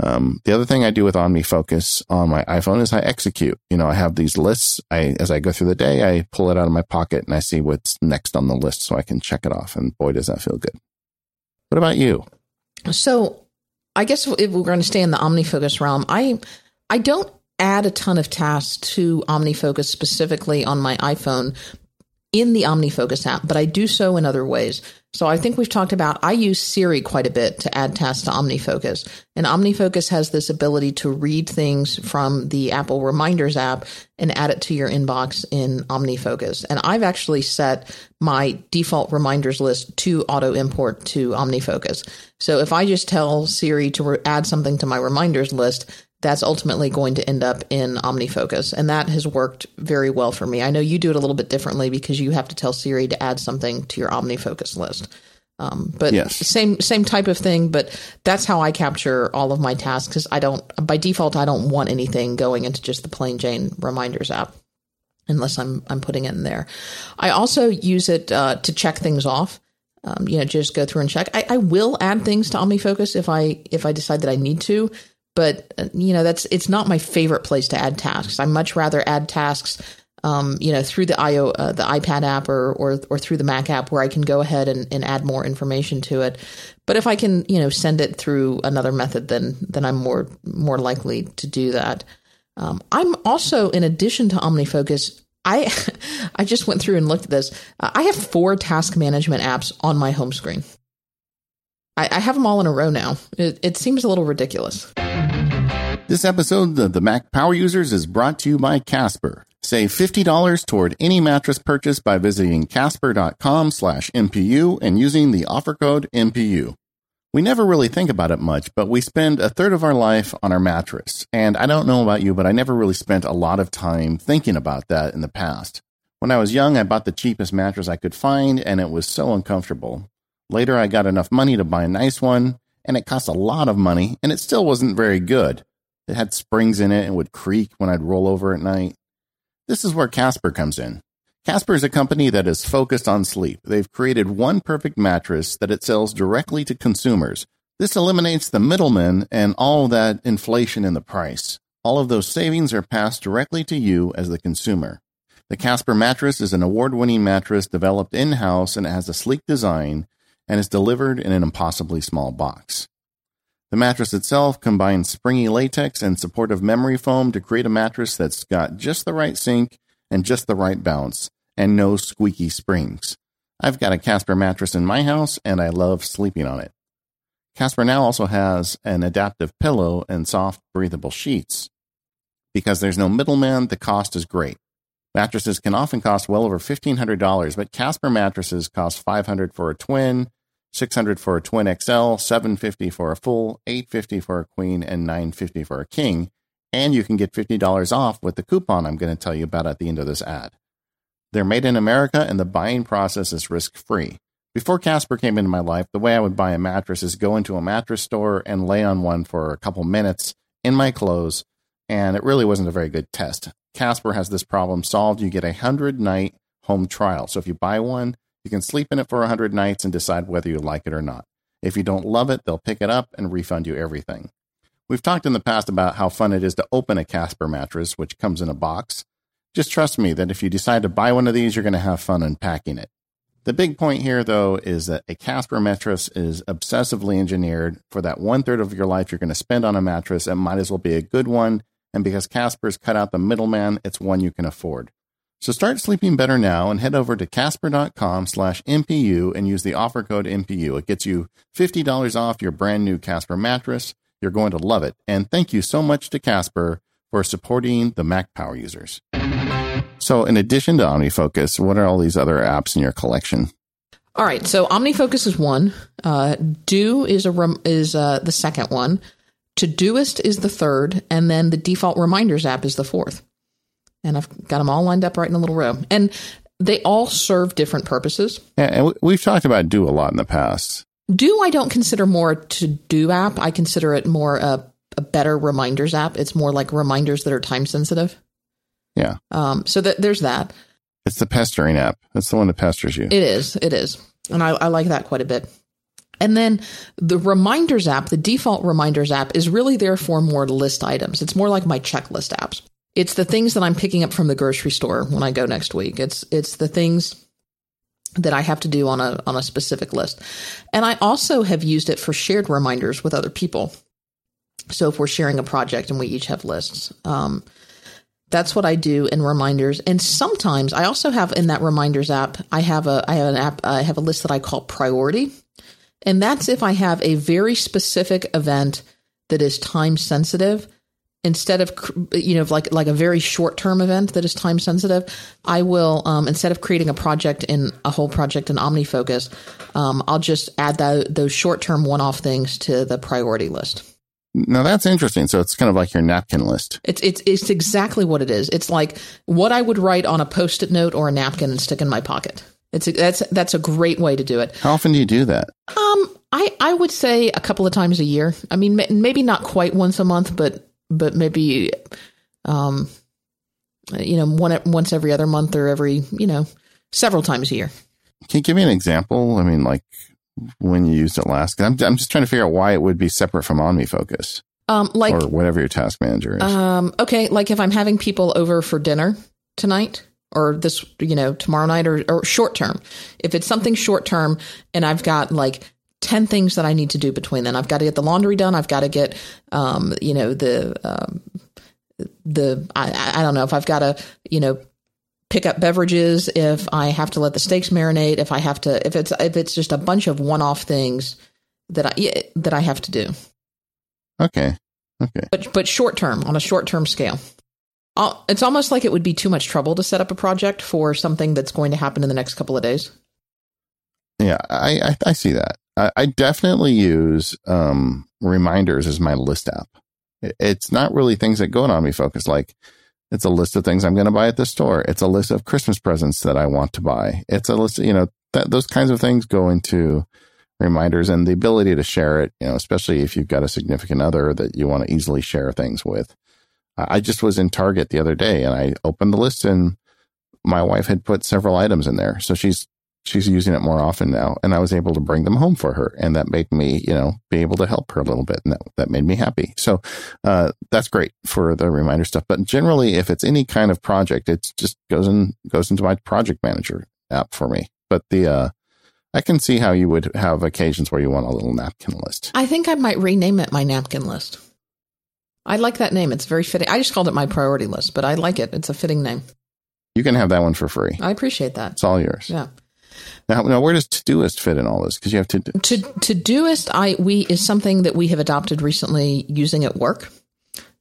Um, the other thing I do with OmniFocus on my iPhone is I execute. You know, I have these lists. I, as I go through the day, I pull it out of my pocket and I see what's next on the list so I can check it off. And boy, does that feel good. What about you? So I guess if we're going to stay in the OmniFocus realm, I, I don't add a ton of tasks to OmniFocus specifically on my iPhone in the OmniFocus app, but I do so in other ways. So I think we've talked about I use Siri quite a bit to add tasks to OmniFocus. And OmniFocus has this ability to read things from the Apple Reminders app and add it to your inbox in OmniFocus. And I've actually set my default reminders list to auto import to OmniFocus. So if I just tell Siri to re- add something to my reminders list, that's ultimately going to end up in OmniFocus. And that has worked very well for me. I know you do it a little bit differently because you have to tell Siri to add something to your OmniFocus list. Um, but yes. same same type of thing. But that's how I capture all of my tasks because I don't by default I don't want anything going into just the plain Jane reminders app unless I'm I'm putting it in there. I also use it uh, to check things off. Um, you know, just go through and check. I, I will add things to OmniFocus if I if I decide that I need to but uh, you know that's it's not my favorite place to add tasks. I much rather add tasks, um, you know, through the IO uh, the iPad app or, or or through the Mac app where I can go ahead and, and add more information to it. But if I can, you know, send it through another method, then then I'm more more likely to do that. Um, I'm also, in addition to OmniFocus, I I just went through and looked at this. I have four task management apps on my home screen. I, I have them all in a row now. It, it seems a little ridiculous. This episode of the Mac Power Users is brought to you by Casper. Save $50 toward any mattress purchase by visiting casper.com slash MPU and using the offer code MPU. We never really think about it much, but we spend a third of our life on our mattress. And I don't know about you, but I never really spent a lot of time thinking about that in the past. When I was young, I bought the cheapest mattress I could find, and it was so uncomfortable. Later, I got enough money to buy a nice one, and it cost a lot of money, and it still wasn't very good. It had springs in it and would creak when I'd roll over at night. This is where Casper comes in. Casper is a company that is focused on sleep. They've created one perfect mattress that it sells directly to consumers. This eliminates the middlemen and all that inflation in the price. All of those savings are passed directly to you as the consumer. The Casper mattress is an award winning mattress developed in house and it has a sleek design and is delivered in an impossibly small box. The mattress itself combines springy latex and supportive memory foam to create a mattress that's got just the right sink and just the right bounce and no squeaky springs. I've got a Casper mattress in my house and I love sleeping on it. Casper now also has an adaptive pillow and soft, breathable sheets. Because there's no middleman, the cost is great. Mattresses can often cost well over $1,500, but Casper mattresses cost 500 for a twin, 600 for a twin XL, 750 for a full, 850 for a queen, and 950 for a king. And you can get $50 off with the coupon I'm going to tell you about at the end of this ad. They're made in America and the buying process is risk free. Before Casper came into my life, the way I would buy a mattress is go into a mattress store and lay on one for a couple minutes in my clothes, and it really wasn't a very good test. Casper has this problem solved. You get a 100 night home trial. So if you buy one, you can sleep in it for 100 nights and decide whether you like it or not. If you don't love it, they'll pick it up and refund you everything. We've talked in the past about how fun it is to open a Casper mattress, which comes in a box. Just trust me that if you decide to buy one of these, you're going to have fun unpacking it. The big point here, though, is that a Casper mattress is obsessively engineered for that one third of your life you're going to spend on a mattress. It might as well be a good one. And because Casper's cut out the middleman, it's one you can afford. So start sleeping better now and head over to casper.com slash MPU and use the offer code MPU. It gets you $50 off your brand new Casper mattress. You're going to love it. And thank you so much to Casper for supporting the Mac Power users. So, in addition to OmniFocus, what are all these other apps in your collection? All right, so OmniFocus is one. Uh, Due is a rem- is uh, the second one. Todoist is the third, and then the default reminders app is the fourth. And I've got them all lined up right in a little row, and they all serve different purposes. Yeah, and we've talked about Due a lot in the past. Due I don't consider more to do app. I consider it more a, a better reminders app. It's more like reminders that are time sensitive. Yeah. Um, so that there's that. It's the pestering app. That's the one that pesters you. It is. It is. And I, I like that quite a bit. And then the reminders app, the default reminders app is really there for more list items. It's more like my checklist apps. It's the things that I'm picking up from the grocery store when I go next week. It's it's the things that I have to do on a on a specific list. And I also have used it for shared reminders with other people. So if we're sharing a project and we each have lists, um, that's what I do in reminders. And sometimes I also have in that reminders app, I have a I have an app I have a list that I call priority. And that's if I have a very specific event that is time sensitive instead of you know like like a very short term event that is time sensitive i will um, instead of creating a project in a whole project in omnifocus um, i'll just add that, those short term one off things to the priority list now that's interesting. So it's kind of like your napkin list. It's it's it's exactly what it is. It's like what I would write on a post-it note or a napkin and stick in my pocket. It's a, that's that's a great way to do it. How often do you do that? Um, I I would say a couple of times a year. I mean, maybe not quite once a month, but but maybe, um, you know, one once every other month or every you know several times a year. Can you give me an example? I mean, like when you used it last? I'm, I'm just trying to figure out why it would be separate from OmniFocus. Um, like or whatever your task manager is. Um, okay, like if I'm having people over for dinner tonight or this, you know, tomorrow night or, or short term. If it's something short term and I've got like 10 things that I need to do between then, I've got to get the laundry done. I've got to get, um, you know, the, um, the, I, I don't know if I've got to, you know, pick up beverages, if I have to let the steaks marinate, if I have to, if it's if it's just a bunch of one-off things that I that I have to do. Okay. Okay. But but short term on a short term scale. It's almost like it would be too much trouble to set up a project for something that's going to happen in the next couple of days. Yeah, I I, I see that. I, I definitely use um, reminders as my list app. It's not really things that go on OmniFocus like it's a list of things I'm going to buy at the store. It's a list of Christmas presents that I want to buy. It's a list, you know, those kinds of things go into reminders and the ability to share it, you know, especially if you've got a significant other that you want to easily share things with. I just was in Target the other day and I opened the list and my wife had put several items in there. So she's she's using it more often now and I was able to bring them home for her and that made me, you know, be able to help her a little bit and that, that made me happy. So, uh, that's great for the reminder stuff. But generally, if it's any kind of project, it just goes in, goes into my project manager app for me. But the, uh, I can see how you would have occasions where you want a little napkin list. I think I might rename it my napkin list. I like that name. It's very fitting. I just called it my priority list, but I like it. It's a fitting name. You can have that one for free. I appreciate that. It's all yours. Yeah. Now, now where does Todoist fit in all this? Because you have to do- to Todoist. I we is something that we have adopted recently using at work,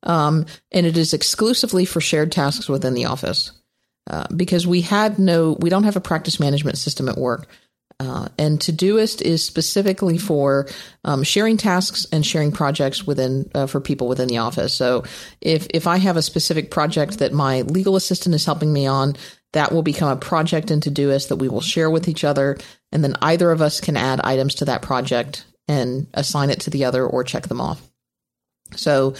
um, and it is exclusively for shared tasks within the office. Uh, because we had no, we don't have a practice management system at work. Uh, and Todoist is specifically for um, sharing tasks and sharing projects within uh, for people within the office. So if if I have a specific project that my legal assistant is helping me on, that will become a project in Todoist that we will share with each other. And then either of us can add items to that project and assign it to the other or check them off. So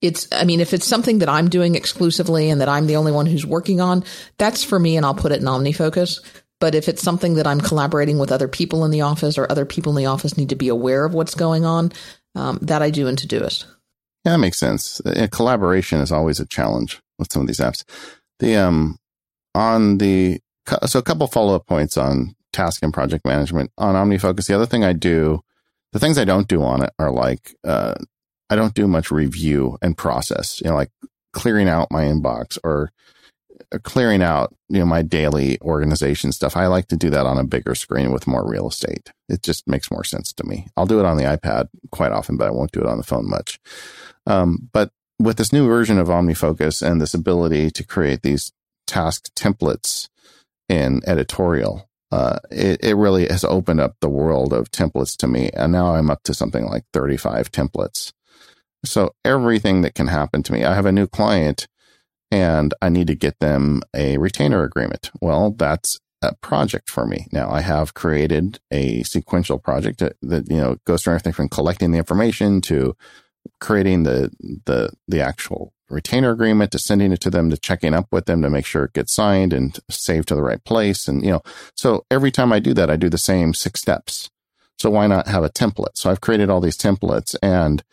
it's, I mean, if it's something that I'm doing exclusively and that I'm the only one who's working on, that's for me and I'll put it in OmniFocus. But if it's something that I'm collaborating with other people in the office or other people in the office need to be aware of what's going on, um, that I do in Todoist. Yeah, that makes sense. collaboration is always a challenge with some of these apps. The um, on the so a couple follow up points on task and project management on OmniFocus. The other thing I do, the things I don't do on it are like, uh, I don't do much review and process, you know, like clearing out my inbox or uh, clearing out, you know, my daily organization stuff. I like to do that on a bigger screen with more real estate. It just makes more sense to me. I'll do it on the iPad quite often, but I won't do it on the phone much. Um, but with this new version of OmniFocus and this ability to create these task templates in editorial, uh, it, it really has opened up the world of templates to me. And now I'm up to something like 35 templates. So everything that can happen to me, I have a new client and I need to get them a retainer agreement. Well, that's a project for me. Now I have created a sequential project that, that, you know, goes through everything from collecting the information to creating the, the, the actual retainer agreement to sending it to them to checking up with them to make sure it gets signed and saved to the right place. And, you know, so every time I do that, I do the same six steps. So why not have a template? So I've created all these templates and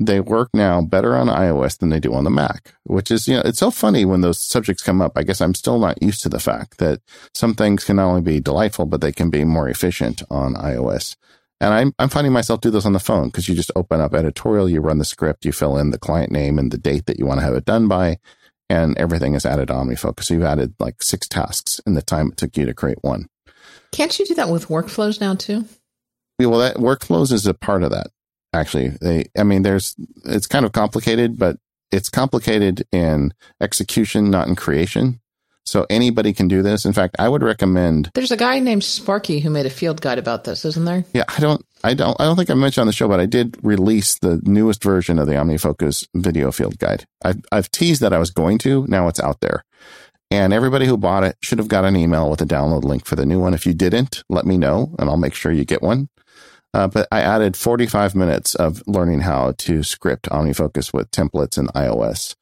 they work now better on iOS than they do on the Mac, which is, you know, it's so funny when those subjects come up. I guess I'm still not used to the fact that some things can not only be delightful, but they can be more efficient on iOS. And I'm, I'm finding myself do this on the phone because you just open up editorial, you run the script, you fill in the client name and the date that you want to have it done by, and everything is added OmniFocus. So you've added like six tasks in the time it took you to create one. Can't you do that with workflows now too? Yeah, well, that workflows is a part of that actually. They, I mean, there's, it's kind of complicated, but it's complicated in execution, not in creation. So anybody can do this. In fact, I would recommend. There's a guy named Sparky who made a field guide about this, isn't there? Yeah, I don't, I don't, I don't think I mentioned on the show, but I did release the newest version of the OmniFocus video field guide. I've, I've teased that I was going to. Now it's out there. And everybody who bought it should have got an email with a download link for the new one. If you didn't, let me know and I'll make sure you get one. Uh, but I added 45 minutes of learning how to script OmniFocus with templates in iOS.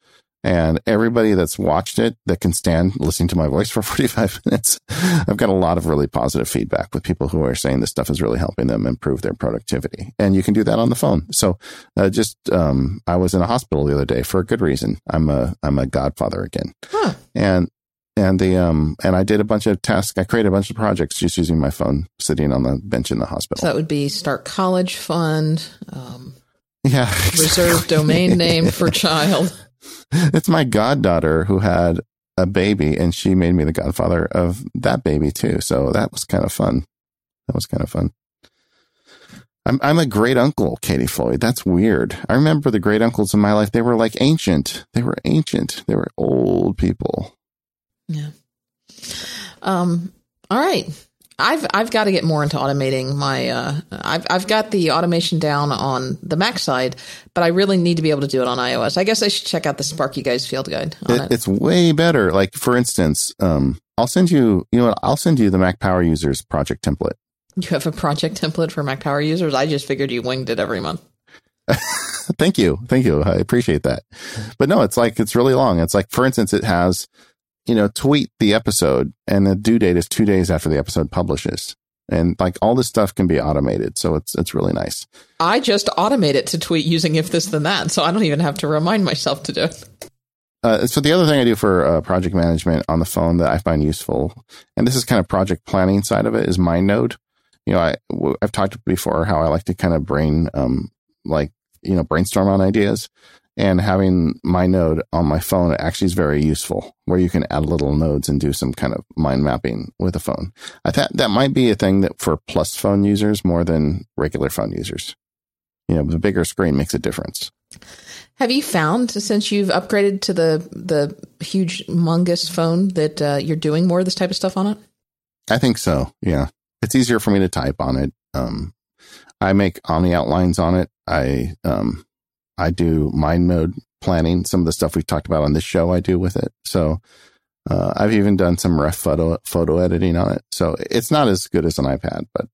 And everybody that's watched it that can stand listening to my voice for 45 minutes, I've got a lot of really positive feedback with people who are saying this stuff is really helping them improve their productivity. And you can do that on the phone. So, uh, just, um, I was in a hospital the other day for a good reason. I'm a, I'm a godfather again. Huh. And and the um and I did a bunch of tasks. I created a bunch of projects just using my phone, sitting on the bench in the hospital. So that would be start college fund. Um, yeah, reserve domain name for child. It's my goddaughter who had a baby, and she made me the godfather of that baby too. So that was kind of fun. That was kind of fun. I'm I'm a great uncle, Katie Floyd. That's weird. I remember the great uncles in my life. They were like ancient. They were ancient. They were old people. Yeah. Um, all right. I've I've got to get more into automating my uh, I've I've got the automation down on the Mac side, but I really need to be able to do it on iOS. I guess I should check out the Sparky Guys field guide. It, it. It's way better. Like for instance, um, I'll send you you know what, I'll send you the Mac Power Users project template. You have a project template for Mac Power users? I just figured you winged it every month. Thank you. Thank you. I appreciate that. But no, it's like it's really long. It's like for instance, it has you know, tweet the episode and the due date is two days after the episode publishes. And like all this stuff can be automated. So it's, it's really nice. I just automate it to tweet using if this then that. So I don't even have to remind myself to do it. Uh, so the other thing I do for uh, project management on the phone that I find useful, and this is kind of project planning side of it, is MindNode. You know, I, I've talked before how I like to kind of brain, um, like, you know, brainstorm on ideas and having MindNode on my phone actually is very useful where you can add little nodes and do some kind of mind mapping with a phone. I thought that might be a thing that for plus phone users more than regular phone users. You know, the bigger screen makes a difference. Have you found since you've upgraded to the the huge mungus phone that uh, you're doing more of this type of stuff on it? I think so. Yeah, it's easier for me to type on it. Um, I make Omni outlines on it. I um, I do MindNode planning. Some of the stuff we've talked about on this show, I do with it. So uh, I've even done some ref photo photo editing on it. So it's not as good as an iPad, but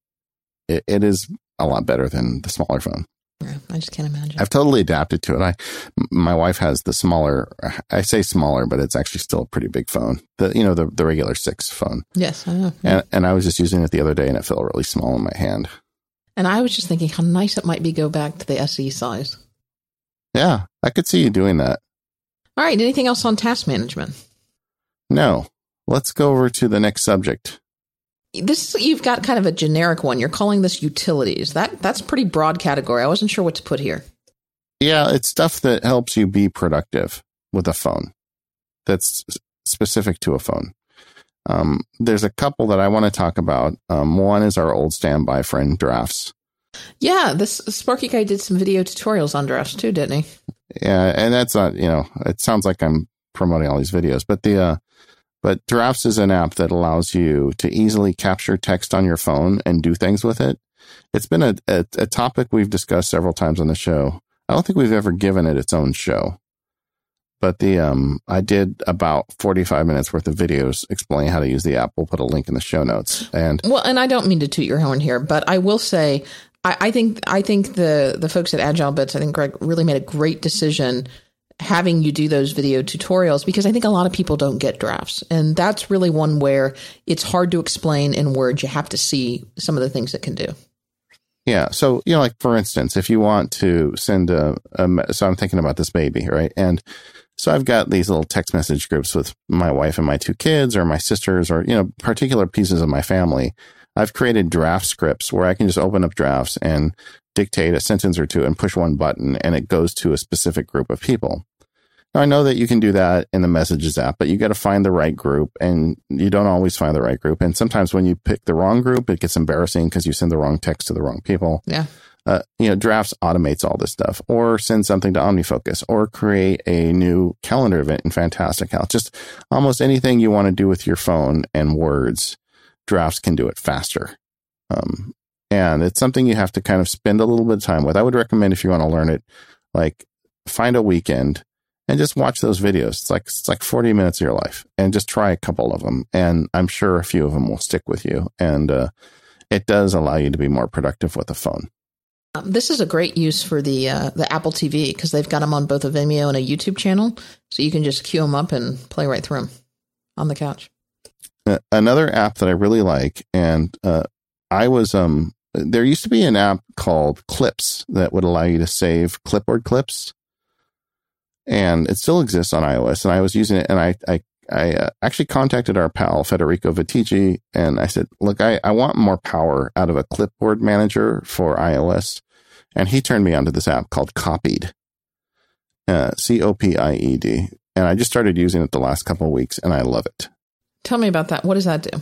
it, it is a lot better than the smaller phone. Yeah, I just can't imagine. I've totally adapted to it. I, my wife has the smaller. I say smaller, but it's actually still a pretty big phone. The you know the the regular six phone. Yes, I know. And and I was just using it the other day, and it felt really small in my hand. And I was just thinking how nice it might be go back to the SE size. Yeah, I could see you doing that. All right. Anything else on task management? No. Let's go over to the next subject. this you've got kind of a generic one. You're calling this utilities. That that's pretty broad category. I wasn't sure what to put here. Yeah, it's stuff that helps you be productive with a phone. That's specific to a phone. Um, there's a couple that I want to talk about. Um, one is our old standby friend, Drafts. Yeah, this Sparky guy did some video tutorials on Drafts too, didn't he? Yeah, and that's not you know it sounds like I'm promoting all these videos, but the uh, but Drafts is an app that allows you to easily capture text on your phone and do things with it. It's been a, a, a topic we've discussed several times on the show. I don't think we've ever given it its own show but the um I did about 45 minutes worth of videos explaining how to use the app. We'll put a link in the show notes. And well, and I don't mean to toot your horn here, but I will say I, I think I think the the folks at Agile Bits, I think Greg really made a great decision having you do those video tutorials because I think a lot of people don't get drafts. And that's really one where it's hard to explain in words. You have to see some of the things it can do. Yeah. So, you know, like for instance, if you want to send a, a so I'm thinking about this baby, right? And so I've got these little text message groups with my wife and my two kids or my sisters or, you know, particular pieces of my family. I've created draft scripts where I can just open up drafts and dictate a sentence or two and push one button and it goes to a specific group of people. Now I know that you can do that in the messages app, but you got to find the right group and you don't always find the right group. And sometimes when you pick the wrong group, it gets embarrassing because you send the wrong text to the wrong people. Yeah uh, you know, drafts automates all this stuff or send something to OmniFocus or create a new calendar event in Fantastical. Just almost anything you want to do with your phone and words, drafts can do it faster. Um, and it's something you have to kind of spend a little bit of time with. I would recommend if you want to learn it, like find a weekend and just watch those videos. It's like, it's like 40 minutes of your life and just try a couple of them. And I'm sure a few of them will stick with you. And, uh, it does allow you to be more productive with a phone. Um, this is a great use for the uh, the Apple TV because they've got them on both a Vimeo and a YouTube channel, so you can just queue them up and play right through them on the couch. Another app that I really like, and uh, I was um, there used to be an app called Clips that would allow you to save clipboard clips, and it still exists on iOS. And I was using it, and I I I uh, actually contacted our pal Federico Viticci and I said, look, I, I want more power out of a clipboard manager for iOS. And he turned me onto this app called Copied, uh, C O P I E D. And I just started using it the last couple of weeks and I love it. Tell me about that. What does that do?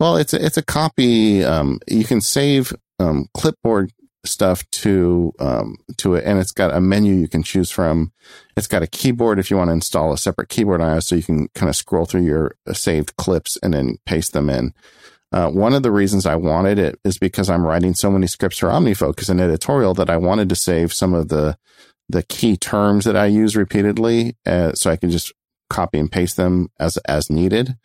Well, it's a, it's a copy. Um, you can save um, clipboard stuff to um, to it, and it's got a menu you can choose from. It's got a keyboard if you want to install a separate keyboard it, so you can kind of scroll through your saved clips and then paste them in. Uh, one of the reasons I wanted it is because I'm writing so many scripts for OmniFocus and editorial that I wanted to save some of the the key terms that I use repeatedly, uh, so I can just copy and paste them as as needed.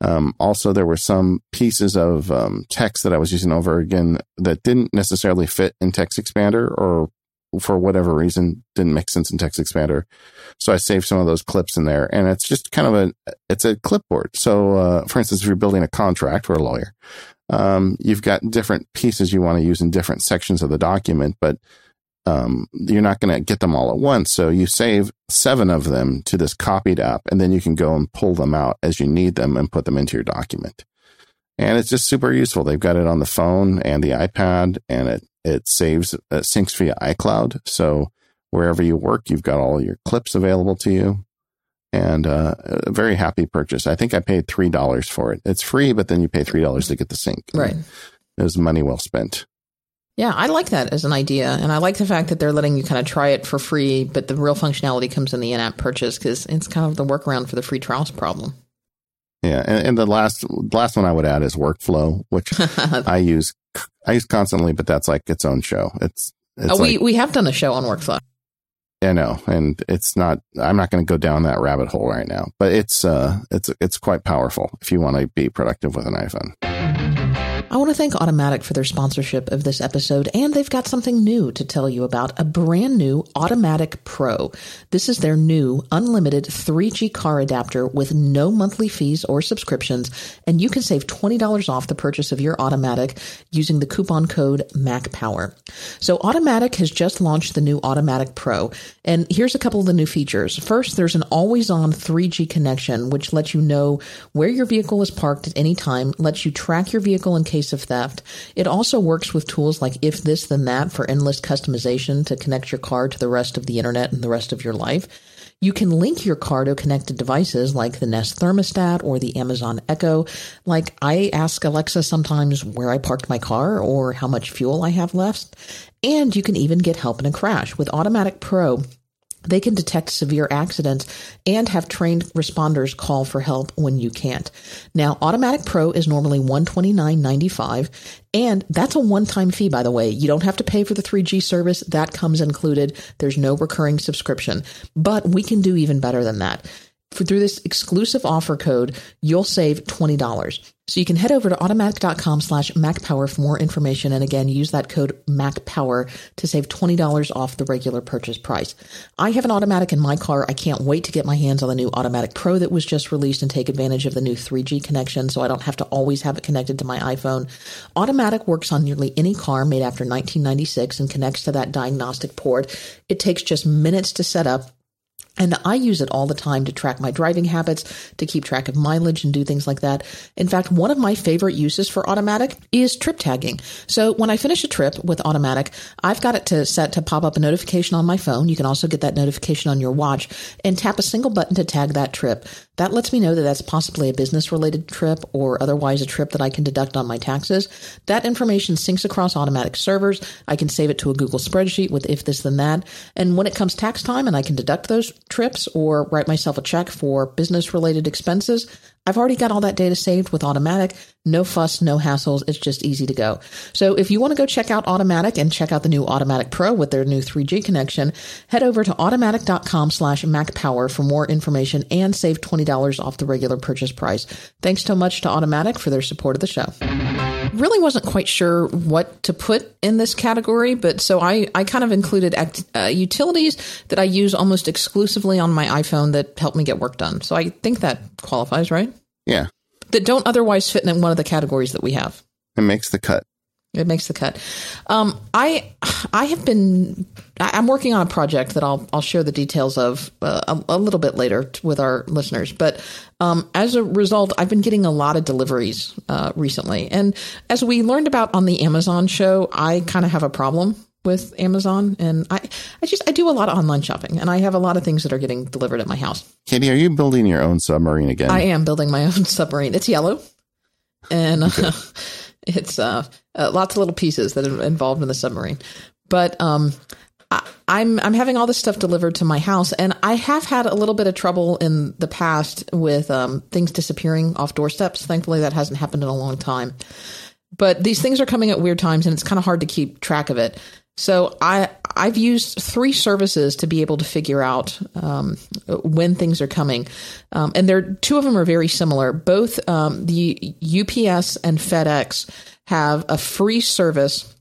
Um, also, there were some pieces of um, text that I was using over again that didn't necessarily fit in Text Expander or for whatever reason didn't make sense in Text Expander. So I saved some of those clips in there and it's just kind of a, it's a clipboard. So, uh, for instance, if you're building a contract for a lawyer, um, you've got different pieces you want to use in different sections of the document, but um, you're not going to get them all at once. So you save seven of them to this copied app, and then you can go and pull them out as you need them and put them into your document. And it's just super useful. They've got it on the phone and the iPad, and it it saves it syncs via iCloud. So wherever you work, you've got all your clips available to you. And uh, a very happy purchase. I think I paid three dollars for it. It's free, but then you pay three dollars to get the sync. Right. It was money well spent. Yeah, I like that as an idea. And I like the fact that they're letting you kind of try it for free, but the real functionality comes in the in app purchase because it's kind of the workaround for the free trials problem. Yeah. And, and the last, last one I would add is workflow, which I use, I use constantly, but that's like its own show. It's, it's oh, like, we, we have done a show on workflow. I know. And it's not, I'm not going to go down that rabbit hole right now, but it's, uh, it's, it's quite powerful if you want to be productive with an iPhone. I want to thank Automatic for their sponsorship of this episode, and they've got something new to tell you about a brand new Automatic Pro. This is their new unlimited 3G car adapter with no monthly fees or subscriptions, and you can save $20 off the purchase of your Automatic using the coupon code MacPower. So, Automatic has just launched the new Automatic Pro, and here's a couple of the new features. First, there's an always on 3G connection, which lets you know where your vehicle is parked at any time, lets you track your vehicle in case case of theft. It also works with tools like If This Then That for endless customization to connect your car to the rest of the internet and the rest of your life. You can link your car to connected devices like the Nest thermostat or the Amazon Echo. Like I ask Alexa sometimes where I parked my car or how much fuel I have left. And you can even get help in a crash. With Automatic Pro, they can detect severe accidents and have trained responders call for help when you can't. Now, Automatic Pro is normally $129.95, and that's a one time fee, by the way. You don't have to pay for the 3G service, that comes included. There's no recurring subscription. But we can do even better than that. For, through this exclusive offer code, you'll save $20. So you can head over to automatic.com slash MacPower for more information. And again, use that code MacPower to save $20 off the regular purchase price. I have an automatic in my car. I can't wait to get my hands on the new Automatic Pro that was just released and take advantage of the new 3G connection so I don't have to always have it connected to my iPhone. Automatic works on nearly any car made after 1996 and connects to that diagnostic port. It takes just minutes to set up and I use it all the time to track my driving habits, to keep track of mileage and do things like that. In fact, one of my favorite uses for automatic is trip tagging. So when I finish a trip with automatic, I've got it to set to pop up a notification on my phone. You can also get that notification on your watch and tap a single button to tag that trip. That lets me know that that's possibly a business related trip or otherwise a trip that I can deduct on my taxes. That information syncs across automatic servers. I can save it to a Google spreadsheet with if this then that. And when it comes tax time and I can deduct those trips or write myself a check for business related expenses, I've already got all that data saved with Automatic. No fuss, no hassles. It's just easy to go. So if you want to go check out Automatic and check out the new Automatic Pro with their new 3G connection, head over to automatic.com slash MacPower for more information and save $20 off the regular purchase price. Thanks so much to Automatic for their support of the show. Really wasn't quite sure what to put in this category, but so I, I kind of included act, uh, utilities that I use almost exclusively on my iPhone that help me get work done. So I think that qualifies, right? Yeah. That don't otherwise fit in one of the categories that we have. It makes the cut. It makes the cut. Um, I I have been I'm working on a project that I'll I'll share the details of uh, a, a, little bit later t- with our listeners. But um, as a result, I've been getting a lot of deliveries uh, recently, and as we learned about on the Amazon show, I kind of have a problem with Amazon, and I, I just I do a lot of online shopping, and I have a lot of things that are getting delivered at my house. Katie, are you building your own submarine again? I am building my own submarine. It's yellow, and uh, it's uh, uh, lots of little pieces that are involved in the submarine. But um, I, I'm I'm having all this stuff delivered to my house, and I have had a little bit of trouble in the past with um, things disappearing off doorsteps. Thankfully, that hasn't happened in a long time. But these things are coming at weird times, and it's kind of hard to keep track of it. So I I've used three services to be able to figure out um, when things are coming, um, and there two of them are very similar. Both um, the UPS and FedEx have a free service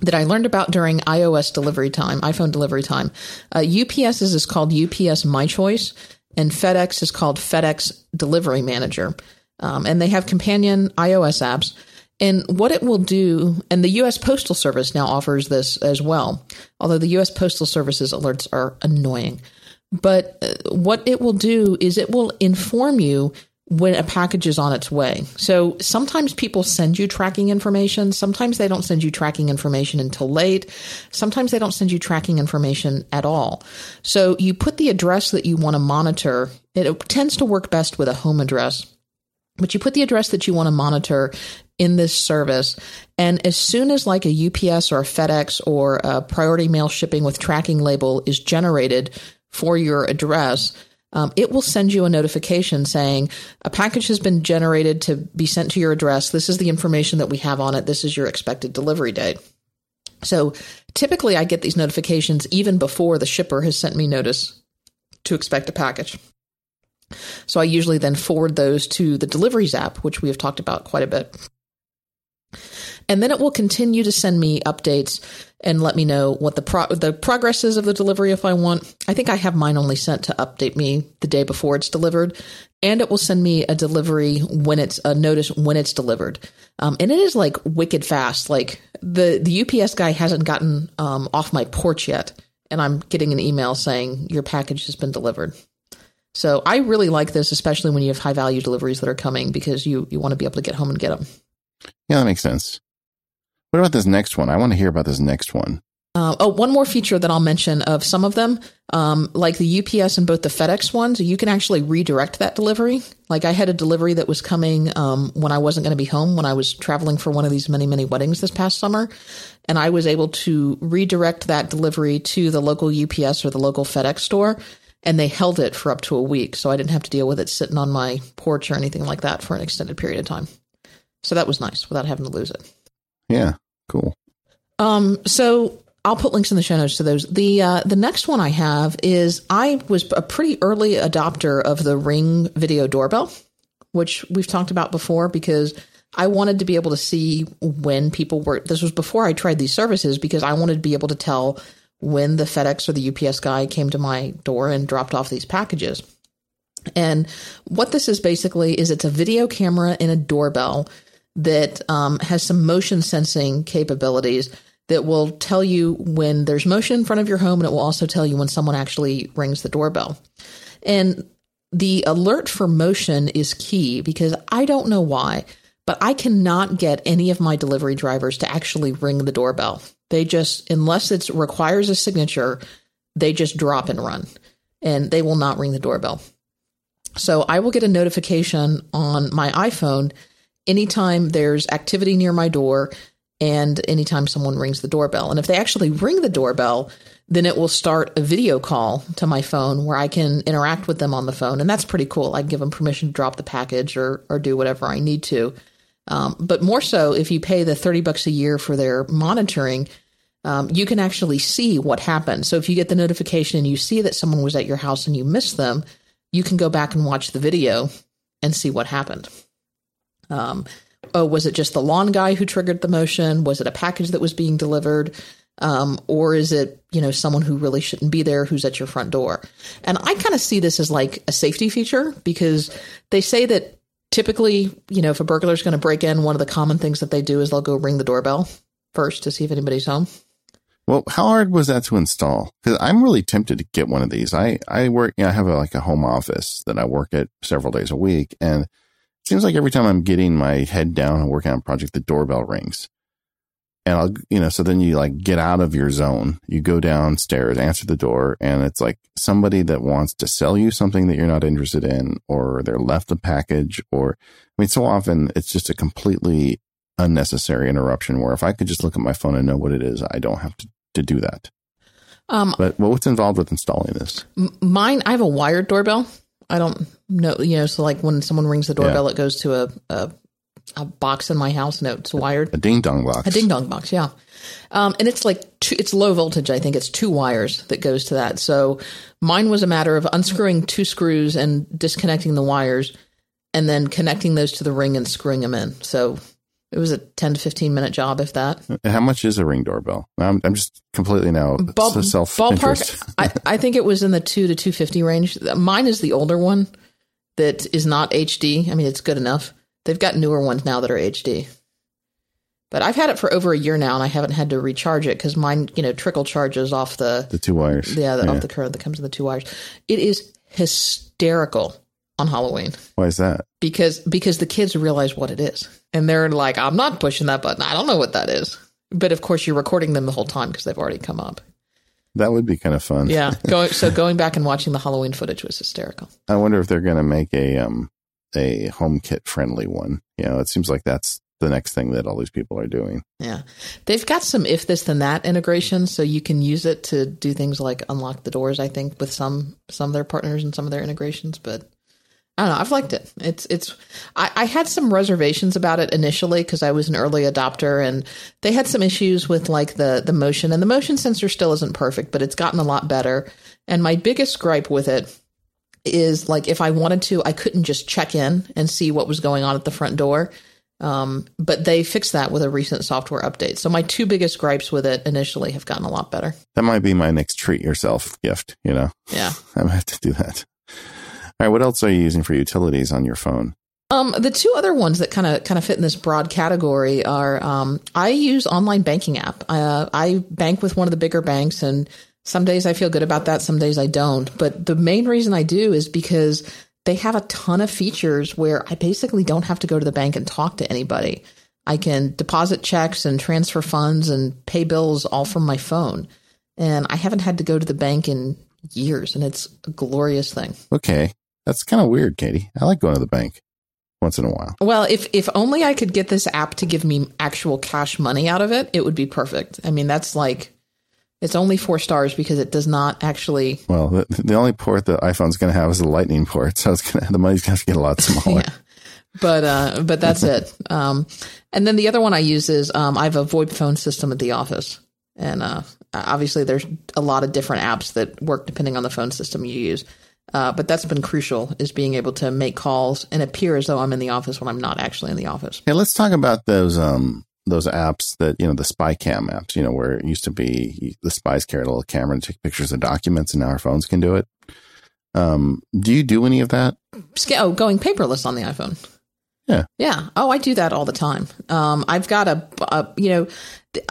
that I learned about during iOS delivery time, iPhone delivery time. Uh, UPS is called UPS My Choice, and FedEx is called FedEx Delivery Manager, um, and they have companion iOS apps. And what it will do, and the U.S. Postal Service now offers this as well, although the U.S. Postal Service's alerts are annoying. But uh, what it will do is it will inform you when a package is on its way. So sometimes people send you tracking information. Sometimes they don't send you tracking information until late. Sometimes they don't send you tracking information at all. So you put the address that you want to monitor. It tends to work best with a home address. But you put the address that you want to monitor in this service. And as soon as like a UPS or a FedEx or a priority mail shipping with tracking label is generated for your address, um, it will send you a notification saying a package has been generated to be sent to your address. This is the information that we have on it. This is your expected delivery date. So typically, I get these notifications even before the shipper has sent me notice to expect a package. So I usually then forward those to the deliveries app, which we have talked about quite a bit. And then it will continue to send me updates and let me know what the pro- the progress is of the delivery if I want. I think I have mine only sent to update me the day before it's delivered, and it will send me a delivery when it's a notice when it's delivered. Um, and it is like wicked fast. Like the the UPS guy hasn't gotten um, off my porch yet, and I'm getting an email saying your package has been delivered. So I really like this, especially when you have high value deliveries that are coming because you you want to be able to get home and get them. Yeah, that makes sense. What about this next one? I want to hear about this next one. Uh, oh, one more feature that I'll mention of some of them, um, like the UPS and both the FedEx ones, you can actually redirect that delivery. Like I had a delivery that was coming um, when I wasn't going to be home when I was traveling for one of these many, many weddings this past summer. And I was able to redirect that delivery to the local UPS or the local FedEx store. And they held it for up to a week. So I didn't have to deal with it sitting on my porch or anything like that for an extended period of time. So that was nice without having to lose it. Yeah, cool. Um, so I'll put links in the show notes to those. The uh, the next one I have is I was a pretty early adopter of the Ring video doorbell, which we've talked about before because I wanted to be able to see when people were. This was before I tried these services because I wanted to be able to tell when the FedEx or the UPS guy came to my door and dropped off these packages. And what this is basically is it's a video camera in a doorbell that um, has some motion sensing capabilities that will tell you when there's motion in front of your home and it will also tell you when someone actually rings the doorbell. And the alert for motion is key because I don't know why, but I cannot get any of my delivery drivers to actually ring the doorbell. They just, unless it requires a signature, they just drop and run and they will not ring the doorbell. So I will get a notification on my iPhone anytime there's activity near my door and anytime someone rings the doorbell. And if they actually ring the doorbell, then it will start a video call to my phone where I can interact with them on the phone. And that's pretty cool. I give them permission to drop the package or, or do whatever I need to. Um, but more so, if you pay the 30 bucks a year for their monitoring, um, you can actually see what happened. So if you get the notification and you see that someone was at your house and you missed them, you can go back and watch the video and see what happened. Um, oh, was it just the lawn guy who triggered the motion? Was it a package that was being delivered? Um, or is it, you know, someone who really shouldn't be there who's at your front door? And I kind of see this as like a safety feature because they say that typically, you know, if a burglar is going to break in, one of the common things that they do is they'll go ring the doorbell first to see if anybody's home. Well, how hard was that to install? Because I'm really tempted to get one of these. I I work, you know, I have a, like a home office that I work at several days a week, and seems like every time I'm getting my head down and working on a project, the doorbell rings. And I'll, you know, so then you like get out of your zone. You go downstairs, answer the door, and it's like somebody that wants to sell you something that you're not interested in, or they're left a package, or I mean, so often it's just a completely unnecessary interruption where if I could just look at my phone and know what it is, I don't have to, to do that. Um, but what's involved with installing this? Mine, I have a wired doorbell. I don't know, you know, so like when someone rings the doorbell, yeah. it goes to a, a, a box in my house and it's wired. A ding dong box. A ding dong box, yeah. Um, and it's like two, it's low voltage. I think it's two wires that goes to that. So mine was a matter of unscrewing two screws and disconnecting the wires, and then connecting those to the ring and screwing them in. So it was a 10 to 15 minute job, if that. How much is a ring doorbell? I'm, I'm just completely now Ball, self Ballpark, I, I think it was in the 2 to 250 range. Mine is the older one that is not HD. I mean, it's good enough. They've got newer ones now that are HD. But I've had it for over a year now, and I haven't had to recharge it because mine, you know, trickle charges off the the two wires. Yeah, the, yeah. off the current that comes in the two wires. It is hysterical on Halloween. Why is that? Because because the kids realize what it is, and they're like, "I'm not pushing that button. I don't know what that is." But of course, you're recording them the whole time because they've already come up. That would be kind of fun. Yeah. Going, so going back and watching the Halloween footage was hysterical. I wonder if they're going to make a um a HomeKit friendly one. You know, it seems like that's the next thing that all these people are doing. Yeah. They've got some if this then that integration so you can use it to do things like unlock the doors I think with some some of their partners and some of their integrations, but I don't know. I've liked it. It's it's. I, I had some reservations about it initially because I was an early adopter, and they had some issues with like the the motion, and the motion sensor still isn't perfect, but it's gotten a lot better. And my biggest gripe with it is like if I wanted to, I couldn't just check in and see what was going on at the front door. Um, but they fixed that with a recent software update. So my two biggest gripes with it initially have gotten a lot better. That might be my next treat yourself gift, you know? Yeah. I might have to do that. All right. What else are you using for utilities on your phone? Um, the two other ones that kind of kind of fit in this broad category are um, I use online banking app. Uh, I bank with one of the bigger banks, and some days I feel good about that, some days I don't. But the main reason I do is because they have a ton of features where I basically don't have to go to the bank and talk to anybody. I can deposit checks and transfer funds and pay bills all from my phone. And I haven't had to go to the bank in years, and it's a glorious thing. Okay. That's kind of weird, Katie. I like going to the bank once in a while. Well, if if only I could get this app to give me actual cash money out of it, it would be perfect. I mean, that's like it's only four stars because it does not actually. Well, the, the only port the iPhone's going to have is the Lightning port, so it's going to the money's going to get a lot smaller. yeah. But uh, but that's it. Um, and then the other one I use is um, I have a VoIP phone system at the office, and uh, obviously there's a lot of different apps that work depending on the phone system you use. Uh, but that's been crucial is being able to make calls and appear as though I'm in the office when I'm not actually in the office. Hey, let's talk about those um those apps that you know the spy cam apps. You know where it used to be the spies carried a little camera to take pictures of documents, and now our phones can do it. Um, do you do any of that? Oh, going paperless on the iPhone. Yeah. Yeah. Oh, I do that all the time. Um, I've got a, a, you know,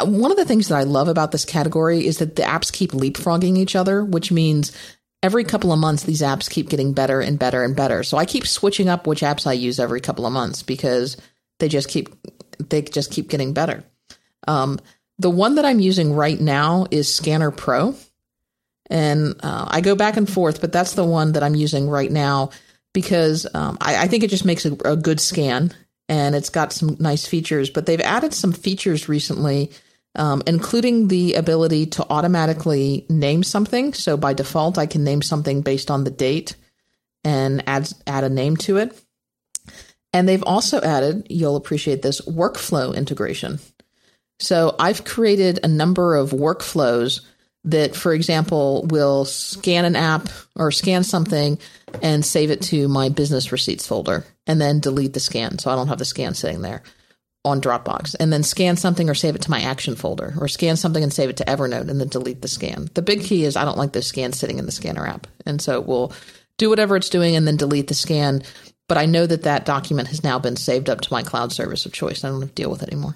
one of the things that I love about this category is that the apps keep leapfrogging each other, which means every couple of months, these apps keep getting better and better and better. So I keep switching up which apps I use every couple of months because they just keep, they just keep getting better. Um, the one that I'm using right now is Scanner Pro. And uh, I go back and forth, but that's the one that I'm using right now because um, I, I, think it just makes a, a good scan and it's got some nice features. But they've added some features recently um, including the ability to automatically name something. So by default, I can name something based on the date and add add a name to it. And they've also added, you'll appreciate this, workflow integration. So I've created a number of workflows that, for example, will scan an app or scan something and save it to my business receipts folder and then delete the scan. So I don't have the scan sitting there on Dropbox and then scan something or save it to my action folder or scan something and save it to Evernote and then delete the scan. The big key is I don't like the scan sitting in the scanner app. And so it will do whatever it's doing and then delete the scan. But I know that that document has now been saved up to my cloud service of choice. I don't have to deal with it anymore.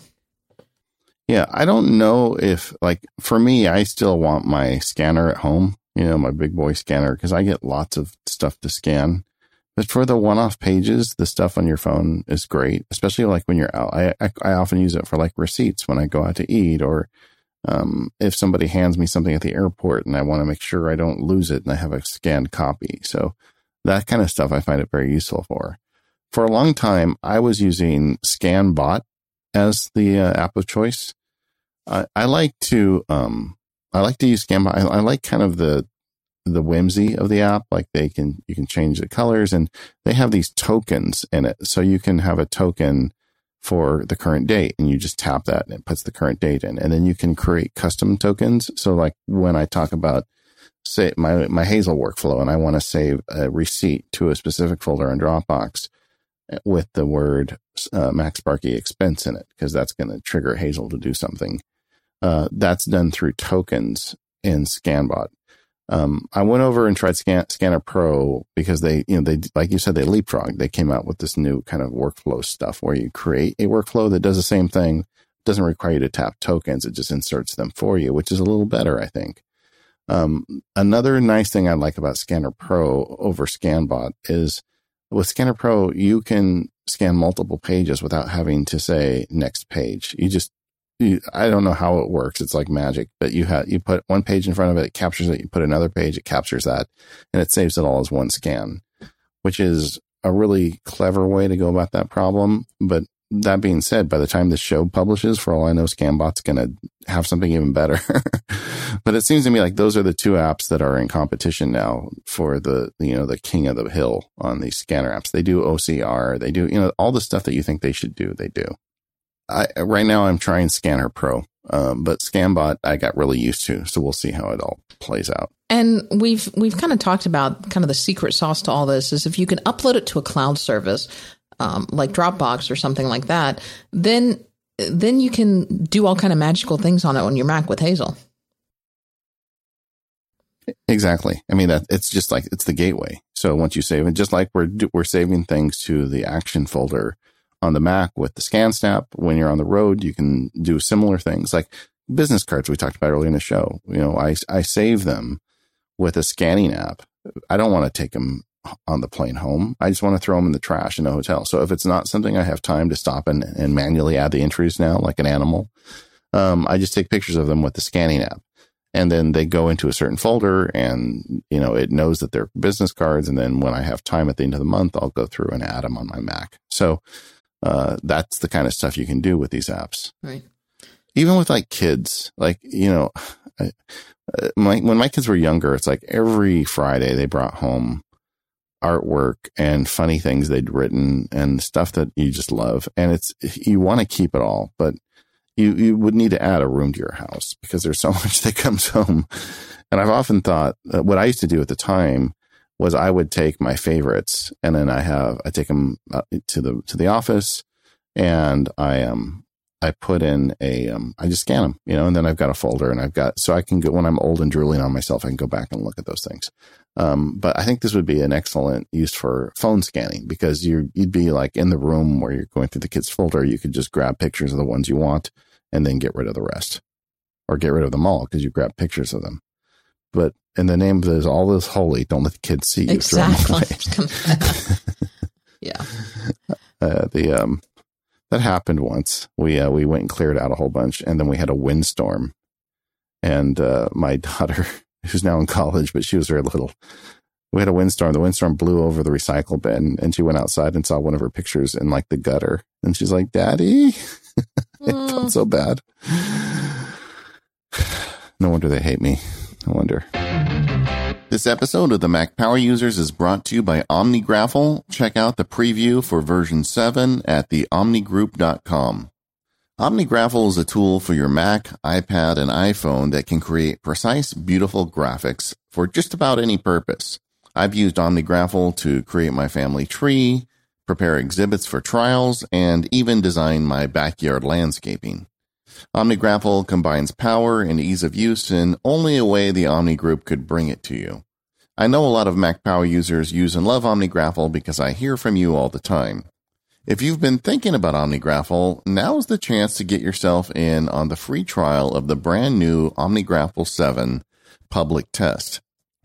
Yeah. I don't know if, like, for me, I still want my scanner at home, you know, my big boy scanner, because I get lots of stuff to scan. But for the one-off pages, the stuff on your phone is great, especially like when you're out. I, I, often use it for like receipts when I go out to eat or um, if somebody hands me something at the airport and I want to make sure I don't lose it and I have a scanned copy. So that kind of stuff I find it very useful for. For a long time, I was using ScanBot as the uh, app of choice. I, I like to um, I like to use ScanBot. I, I like kind of the the whimsy of the app. Like they can, you can change the colors and they have these tokens in it. So you can have a token for the current date and you just tap that and it puts the current date in. And then you can create custom tokens. So like when I talk about say my, my Hazel workflow and I want to save a receipt to a specific folder in Dropbox with the word uh, MacSparky expense in it, because that's going to trigger Hazel to do something. Uh, that's done through tokens in ScanBot. Um, I went over and tried Scan, Scanner Pro because they, you know, they, like you said, they leapfrog. They came out with this new kind of workflow stuff where you create a workflow that does the same thing, doesn't require you to tap tokens. It just inserts them for you, which is a little better, I think. Um, another nice thing I like about Scanner Pro over ScanBot is with Scanner Pro, you can scan multiple pages without having to say next page. You just I don't know how it works. It's like magic, but you have, you put one page in front of it, it captures it. You put another page, it captures that and it saves it all as one scan, which is a really clever way to go about that problem. But that being said, by the time the show publishes, for all I know, Scanbot's going to have something even better. but it seems to me like those are the two apps that are in competition now for the, you know, the king of the hill on these scanner apps. They do OCR. They do, you know, all the stuff that you think they should do, they do. I, right now I'm trying Scanner Pro, um, but Scanbot I got really used to, so we'll see how it all plays out. And we've we've kind of talked about kind of the secret sauce to all this is if you can upload it to a cloud service. um, like Dropbox or something like that, then then you can do all kind of magical things on it on your Mac with Hazel. Exactly. I mean, that it's just like it's the gateway. So once you save it, just like we're we're saving things to the action folder on the Mac with the ScanSnap. When you're on the road, you can do similar things like business cards we talked about earlier in the show. You know, I I save them with a scanning app. I don't want to take them on the plane home. I just want to throw them in the trash in the hotel. So if it's not something I have time to stop and, and manually add the entries now, like an animal, um, I just take pictures of them with the scanning app and then they go into a certain folder and you know it knows that they're business cards and then when i have time at the end of the month i'll go through and add them on my mac so uh, that's the kind of stuff you can do with these apps. Right. Even with like kids like you know I, uh, my, when my kids were younger it's like every friday they brought home artwork and funny things they'd written and stuff that you just love. And it's you want to keep it all but you, you would need to add a room to your house because there's so much that comes home. And I've often thought what I used to do at the time was I would take my favorites and then I have, I take them uh, to the, to the office and I, um, I put in a, um, I just scan them, you know, and then I've got a folder and I've got, so I can go, when I'm old and drooling on myself, I can go back and look at those things. Um, but I think this would be an excellent use for phone scanning because you you'd be like in the room where you're going through the kids folder. You could just grab pictures of the ones you want and then get rid of the rest or get rid of them all because you grab pictures of them. But in the name of this, all this holy, don't let the kids see you. Exactly. yeah. Uh, the, um, that happened once. We, uh, we went and cleared out a whole bunch and then we had a windstorm and, uh, my daughter, who's now in college, but she was very little. We had a windstorm. The windstorm blew over the recycle bin and she went outside and saw one of her pictures in like the gutter. And she's like, Daddy, it felt so bad. No wonder they hate me. I wonder. This episode of the Mac Power Users is brought to you by OmniGraffle. Check out the preview for version 7 at theomnigroup.com. OmniGraffle is a tool for your Mac, iPad, and iPhone that can create precise, beautiful graphics for just about any purpose. I've used OmniGraffle to create my family tree, prepare exhibits for trials, and even design my backyard landscaping. OmniGraffle combines power and ease of use in only a way the Omni Group could bring it to you. I know a lot of Mac Power users use and love OmniGraffle because I hear from you all the time. If you've been thinking about OmniGraffle, now's the chance to get yourself in on the free trial of the brand new OmniGraffle 7 public test.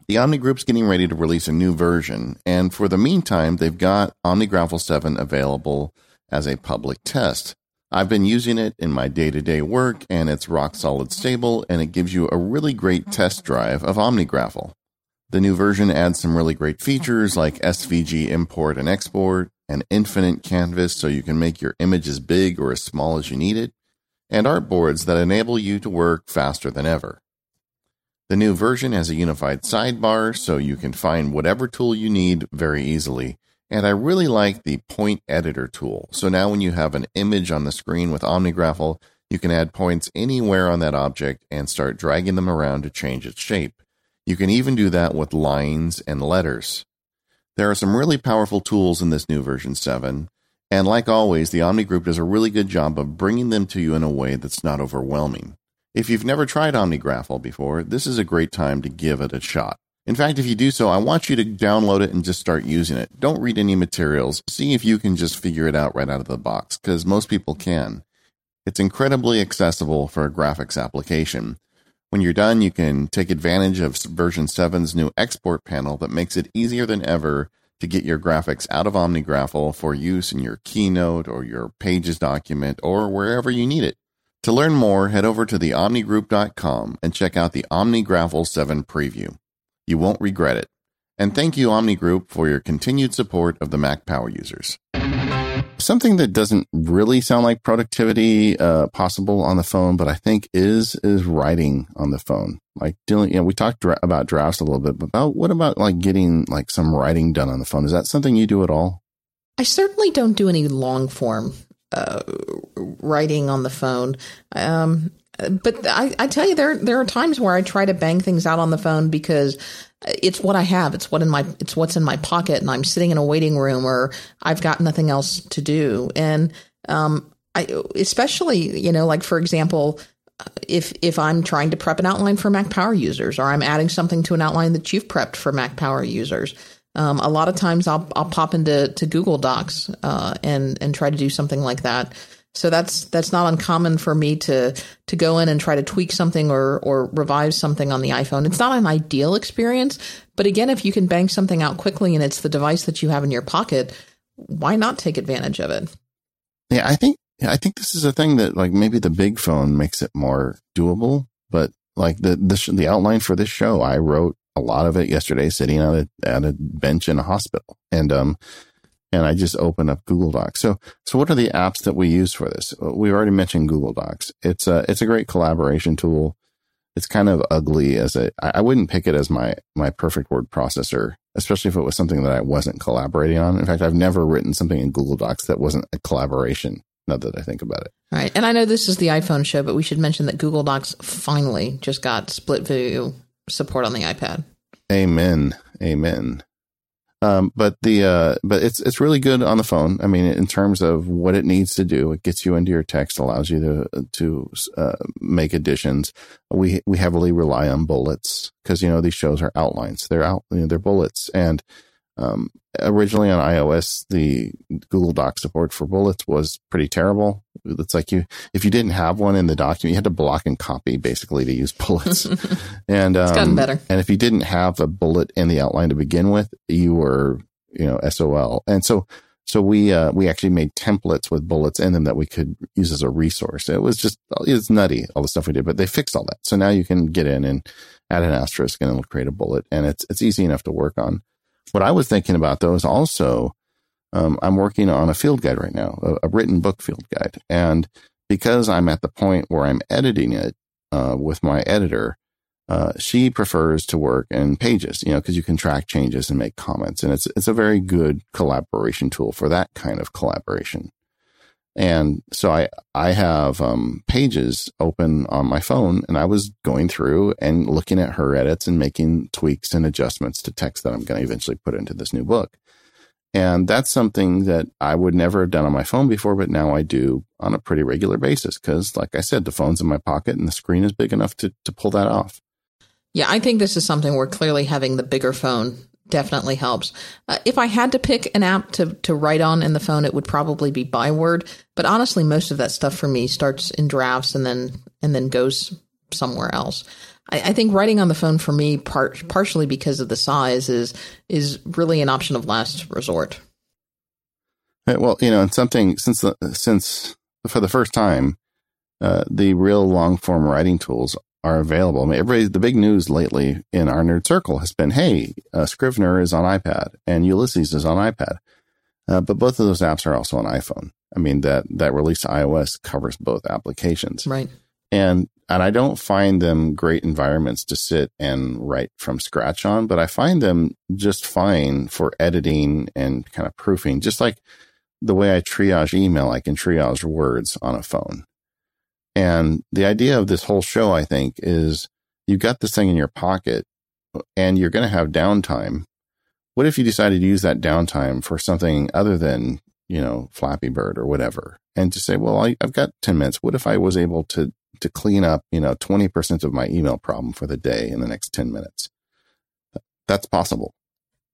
The Omni Group's getting ready to release a new version, and for the meantime, they've got OmniGraffle 7 available as a public test. I've been using it in my day to day work, and it's rock solid stable, and it gives you a really great test drive of OmniGraffle. The new version adds some really great features like SVG import and export, an infinite canvas so you can make your image as big or as small as you need it, and artboards that enable you to work faster than ever. The new version has a unified sidebar so you can find whatever tool you need very easily. And I really like the point editor tool. So now when you have an image on the screen with OmniGraffle, you can add points anywhere on that object and start dragging them around to change its shape. You can even do that with lines and letters. There are some really powerful tools in this new version 7, and like always, the Omni Group does a really good job of bringing them to you in a way that's not overwhelming. If you've never tried OmniGraffle before, this is a great time to give it a shot. In fact, if you do so, I want you to download it and just start using it. Don't read any materials. See if you can just figure it out right out of the box, because most people can. It's incredibly accessible for a graphics application. When you're done, you can take advantage of version 7's new export panel that makes it easier than ever to get your graphics out of OmniGraffle for use in your Keynote or your Pages document or wherever you need it. To learn more, head over to theomnigroup.com and check out the OmniGraffle 7 preview. You won't regret it. And thank you, Omni Group, for your continued support of the Mac Power users something that doesn't really sound like productivity uh, possible on the phone, but I think is is writing on the phone. Like dealing, you know, we talked dra- about drafts a little bit, but about what about like getting like some writing done on the phone? Is that something you do at all? I certainly don't do any long form uh, writing on the phone. Um, but I, I tell you, there there are times where I try to bang things out on the phone because it's what I have. It's what in my it's what's in my pocket, and I'm sitting in a waiting room, or I've got nothing else to do. And um, I especially you know, like for example, if if I'm trying to prep an outline for Mac Power users, or I'm adding something to an outline that you've prepped for Mac Power users. Um, a lot of times I'll I'll pop into to Google Docs uh, and and try to do something like that. So that's that's not uncommon for me to to go in and try to tweak something or or revise something on the iPhone. It's not an ideal experience, but again, if you can bang something out quickly and it's the device that you have in your pocket, why not take advantage of it? Yeah, I think I think this is a thing that like maybe the big phone makes it more doable, but like the the the outline for this show, I wrote a lot of it yesterday sitting at a at a bench in a hospital, and um and I just open up Google Docs. So, so what are the apps that we use for this? Uh, we've already mentioned Google Docs. It's a, it's a great collaboration tool. It's kind of ugly as a, I wouldn't pick it as my, my perfect word processor, especially if it was something that I wasn't collaborating on. In fact, I've never written something in Google Docs that wasn't a collaboration. Now that I think about it. All right. And I know this is the iPhone show, but we should mention that Google Docs finally just got split view support on the iPad. Amen. Amen. Um, but the, uh, but it's, it's really good on the phone. I mean, in terms of what it needs to do, it gets you into your text, allows you to, to, uh, make additions. We, we heavily rely on bullets because, you know, these shows are outlines. They're out, you know, they're bullets. And, um, originally on iOS, the Google Doc support for bullets was pretty terrible. It's like you, if you didn't have one in the document, you had to block and copy basically to use bullets. and, um, it's gotten better. And if you didn't have a bullet in the outline to begin with, you were, you know, SOL. And so, so we, uh, we actually made templates with bullets in them that we could use as a resource. It was just, it's nutty, all the stuff we did, but they fixed all that. So now you can get in and add an asterisk and it'll create a bullet and it's, it's easy enough to work on. What I was thinking about though is also, um, I'm working on a field guide right now, a, a, written book field guide. And because I'm at the point where I'm editing it, uh, with my editor, uh, she prefers to work in pages, you know, cause you can track changes and make comments. And it's, it's a very good collaboration tool for that kind of collaboration. And so I, I have, um, pages open on my phone and I was going through and looking at her edits and making tweaks and adjustments to text that I'm going to eventually put into this new book. And that's something that I would never have done on my phone before, but now I do on a pretty regular basis. Cause like I said, the phone's in my pocket and the screen is big enough to, to pull that off. Yeah, I think this is something where clearly having the bigger phone definitely helps. Uh, if I had to pick an app to, to write on in the phone, it would probably be Byword. But honestly, most of that stuff for me starts in drafts and then and then goes somewhere else. I, I think writing on the phone for me, part, partially because of the size, is is really an option of last resort. Well, you know, and something since the, since for the first time, uh, the real long form writing tools are available. I mean, everybody, the big news lately in our nerd circle has been, hey, uh, Scrivener is on iPad and Ulysses is on iPad. Uh, but both of those apps are also on iPhone. I mean, that, that release to iOS covers both applications. Right. And, and I don't find them great environments to sit and write from scratch on, but I find them just fine for editing and kind of proofing, just like the way I triage email, I can triage words on a phone. And the idea of this whole show, I think, is you've got this thing in your pocket and you're going to have downtime. What if you decided to use that downtime for something other than, you know, Flappy Bird or whatever? And to say, well, I, have got 10 minutes. What if I was able to, to clean up, you know, 20% of my email problem for the day in the next 10 minutes? That's possible.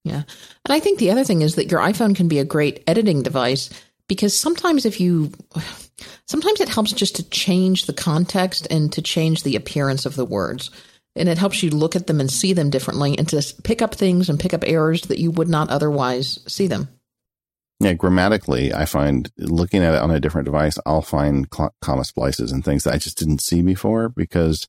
Yeah. And I think the other thing is that your iPhone can be a great editing device because sometimes if you sometimes it helps just to change the context and to change the appearance of the words. And it helps you look at them and see them differently and to pick up things and pick up errors that you would not otherwise see them. Yeah grammatically i find looking at it on a different device i'll find comma splices and things that i just didn't see before because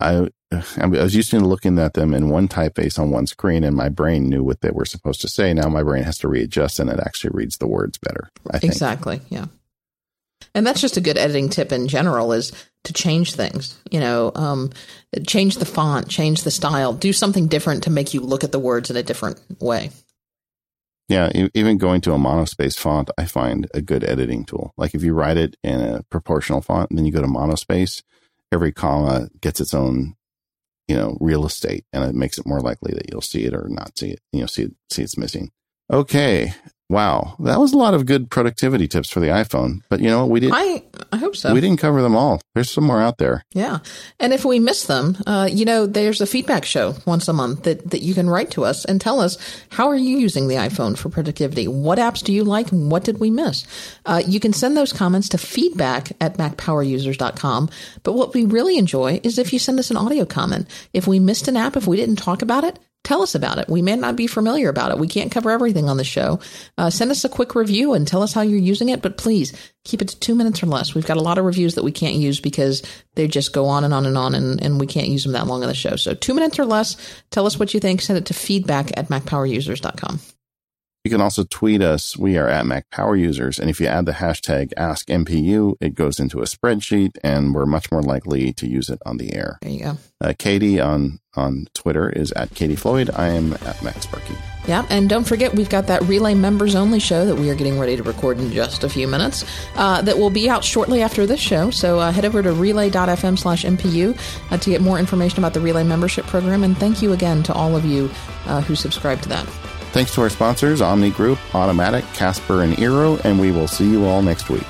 I, I was used to looking at them in one typeface on one screen and my brain knew what they were supposed to say. Now my brain has to readjust and it actually reads the words better. I think. Exactly. Yeah. And that's just a good editing tip in general is to change things, you know, um, change the font, change the style, do something different to make you look at the words in a different way. Yeah, even going to a monospace font, I find a good editing tool. Like if you write it in a proportional font and then you go to monospace, every comma gets its own, you know, real estate and it makes it more likely that you'll see it or not see it, you know, see, it, see it's missing. Okay. Wow, that was a lot of good productivity tips for the iPhone. But you know, what we didn't. I I hope so. We didn't cover them all. There's some more out there. Yeah, and if we miss them, uh, you know, there's a feedback show once a month that that you can write to us and tell us how are you using the iPhone for productivity? What apps do you like? and What did we miss? Uh, you can send those comments to feedback at macpowerusers.com. But what we really enjoy is if you send us an audio comment. If we missed an app, if we didn't talk about it tell us about it. We may not be familiar about it. We can't cover everything on the show. Uh, send us a quick review and tell us how you're using it, but please keep it to two minutes or less. We've got a lot of reviews that we can't use because they just go on and on and on and, and we can't use them that long on the show. So two minutes or less. Tell us what you think. Send it to feedback at macpowerusers.com. You can also tweet us. We are at Mac Power Users. And if you add the hashtag AskMPU, it goes into a spreadsheet and we're much more likely to use it on the air. There you go. Uh, Katie on, on Twitter is at Katie Floyd. I am at MacSparky. Yeah, and don't forget, we've got that Relay members only show that we are getting ready to record in just a few minutes uh, that will be out shortly after this show. So uh, head over to relay.fm slash MPU uh, to get more information about the Relay membership program. And thank you again to all of you uh, who subscribe to that. Thanks to our sponsors, Omni Group, Automatic, Casper, and Eero, and we will see you all next week.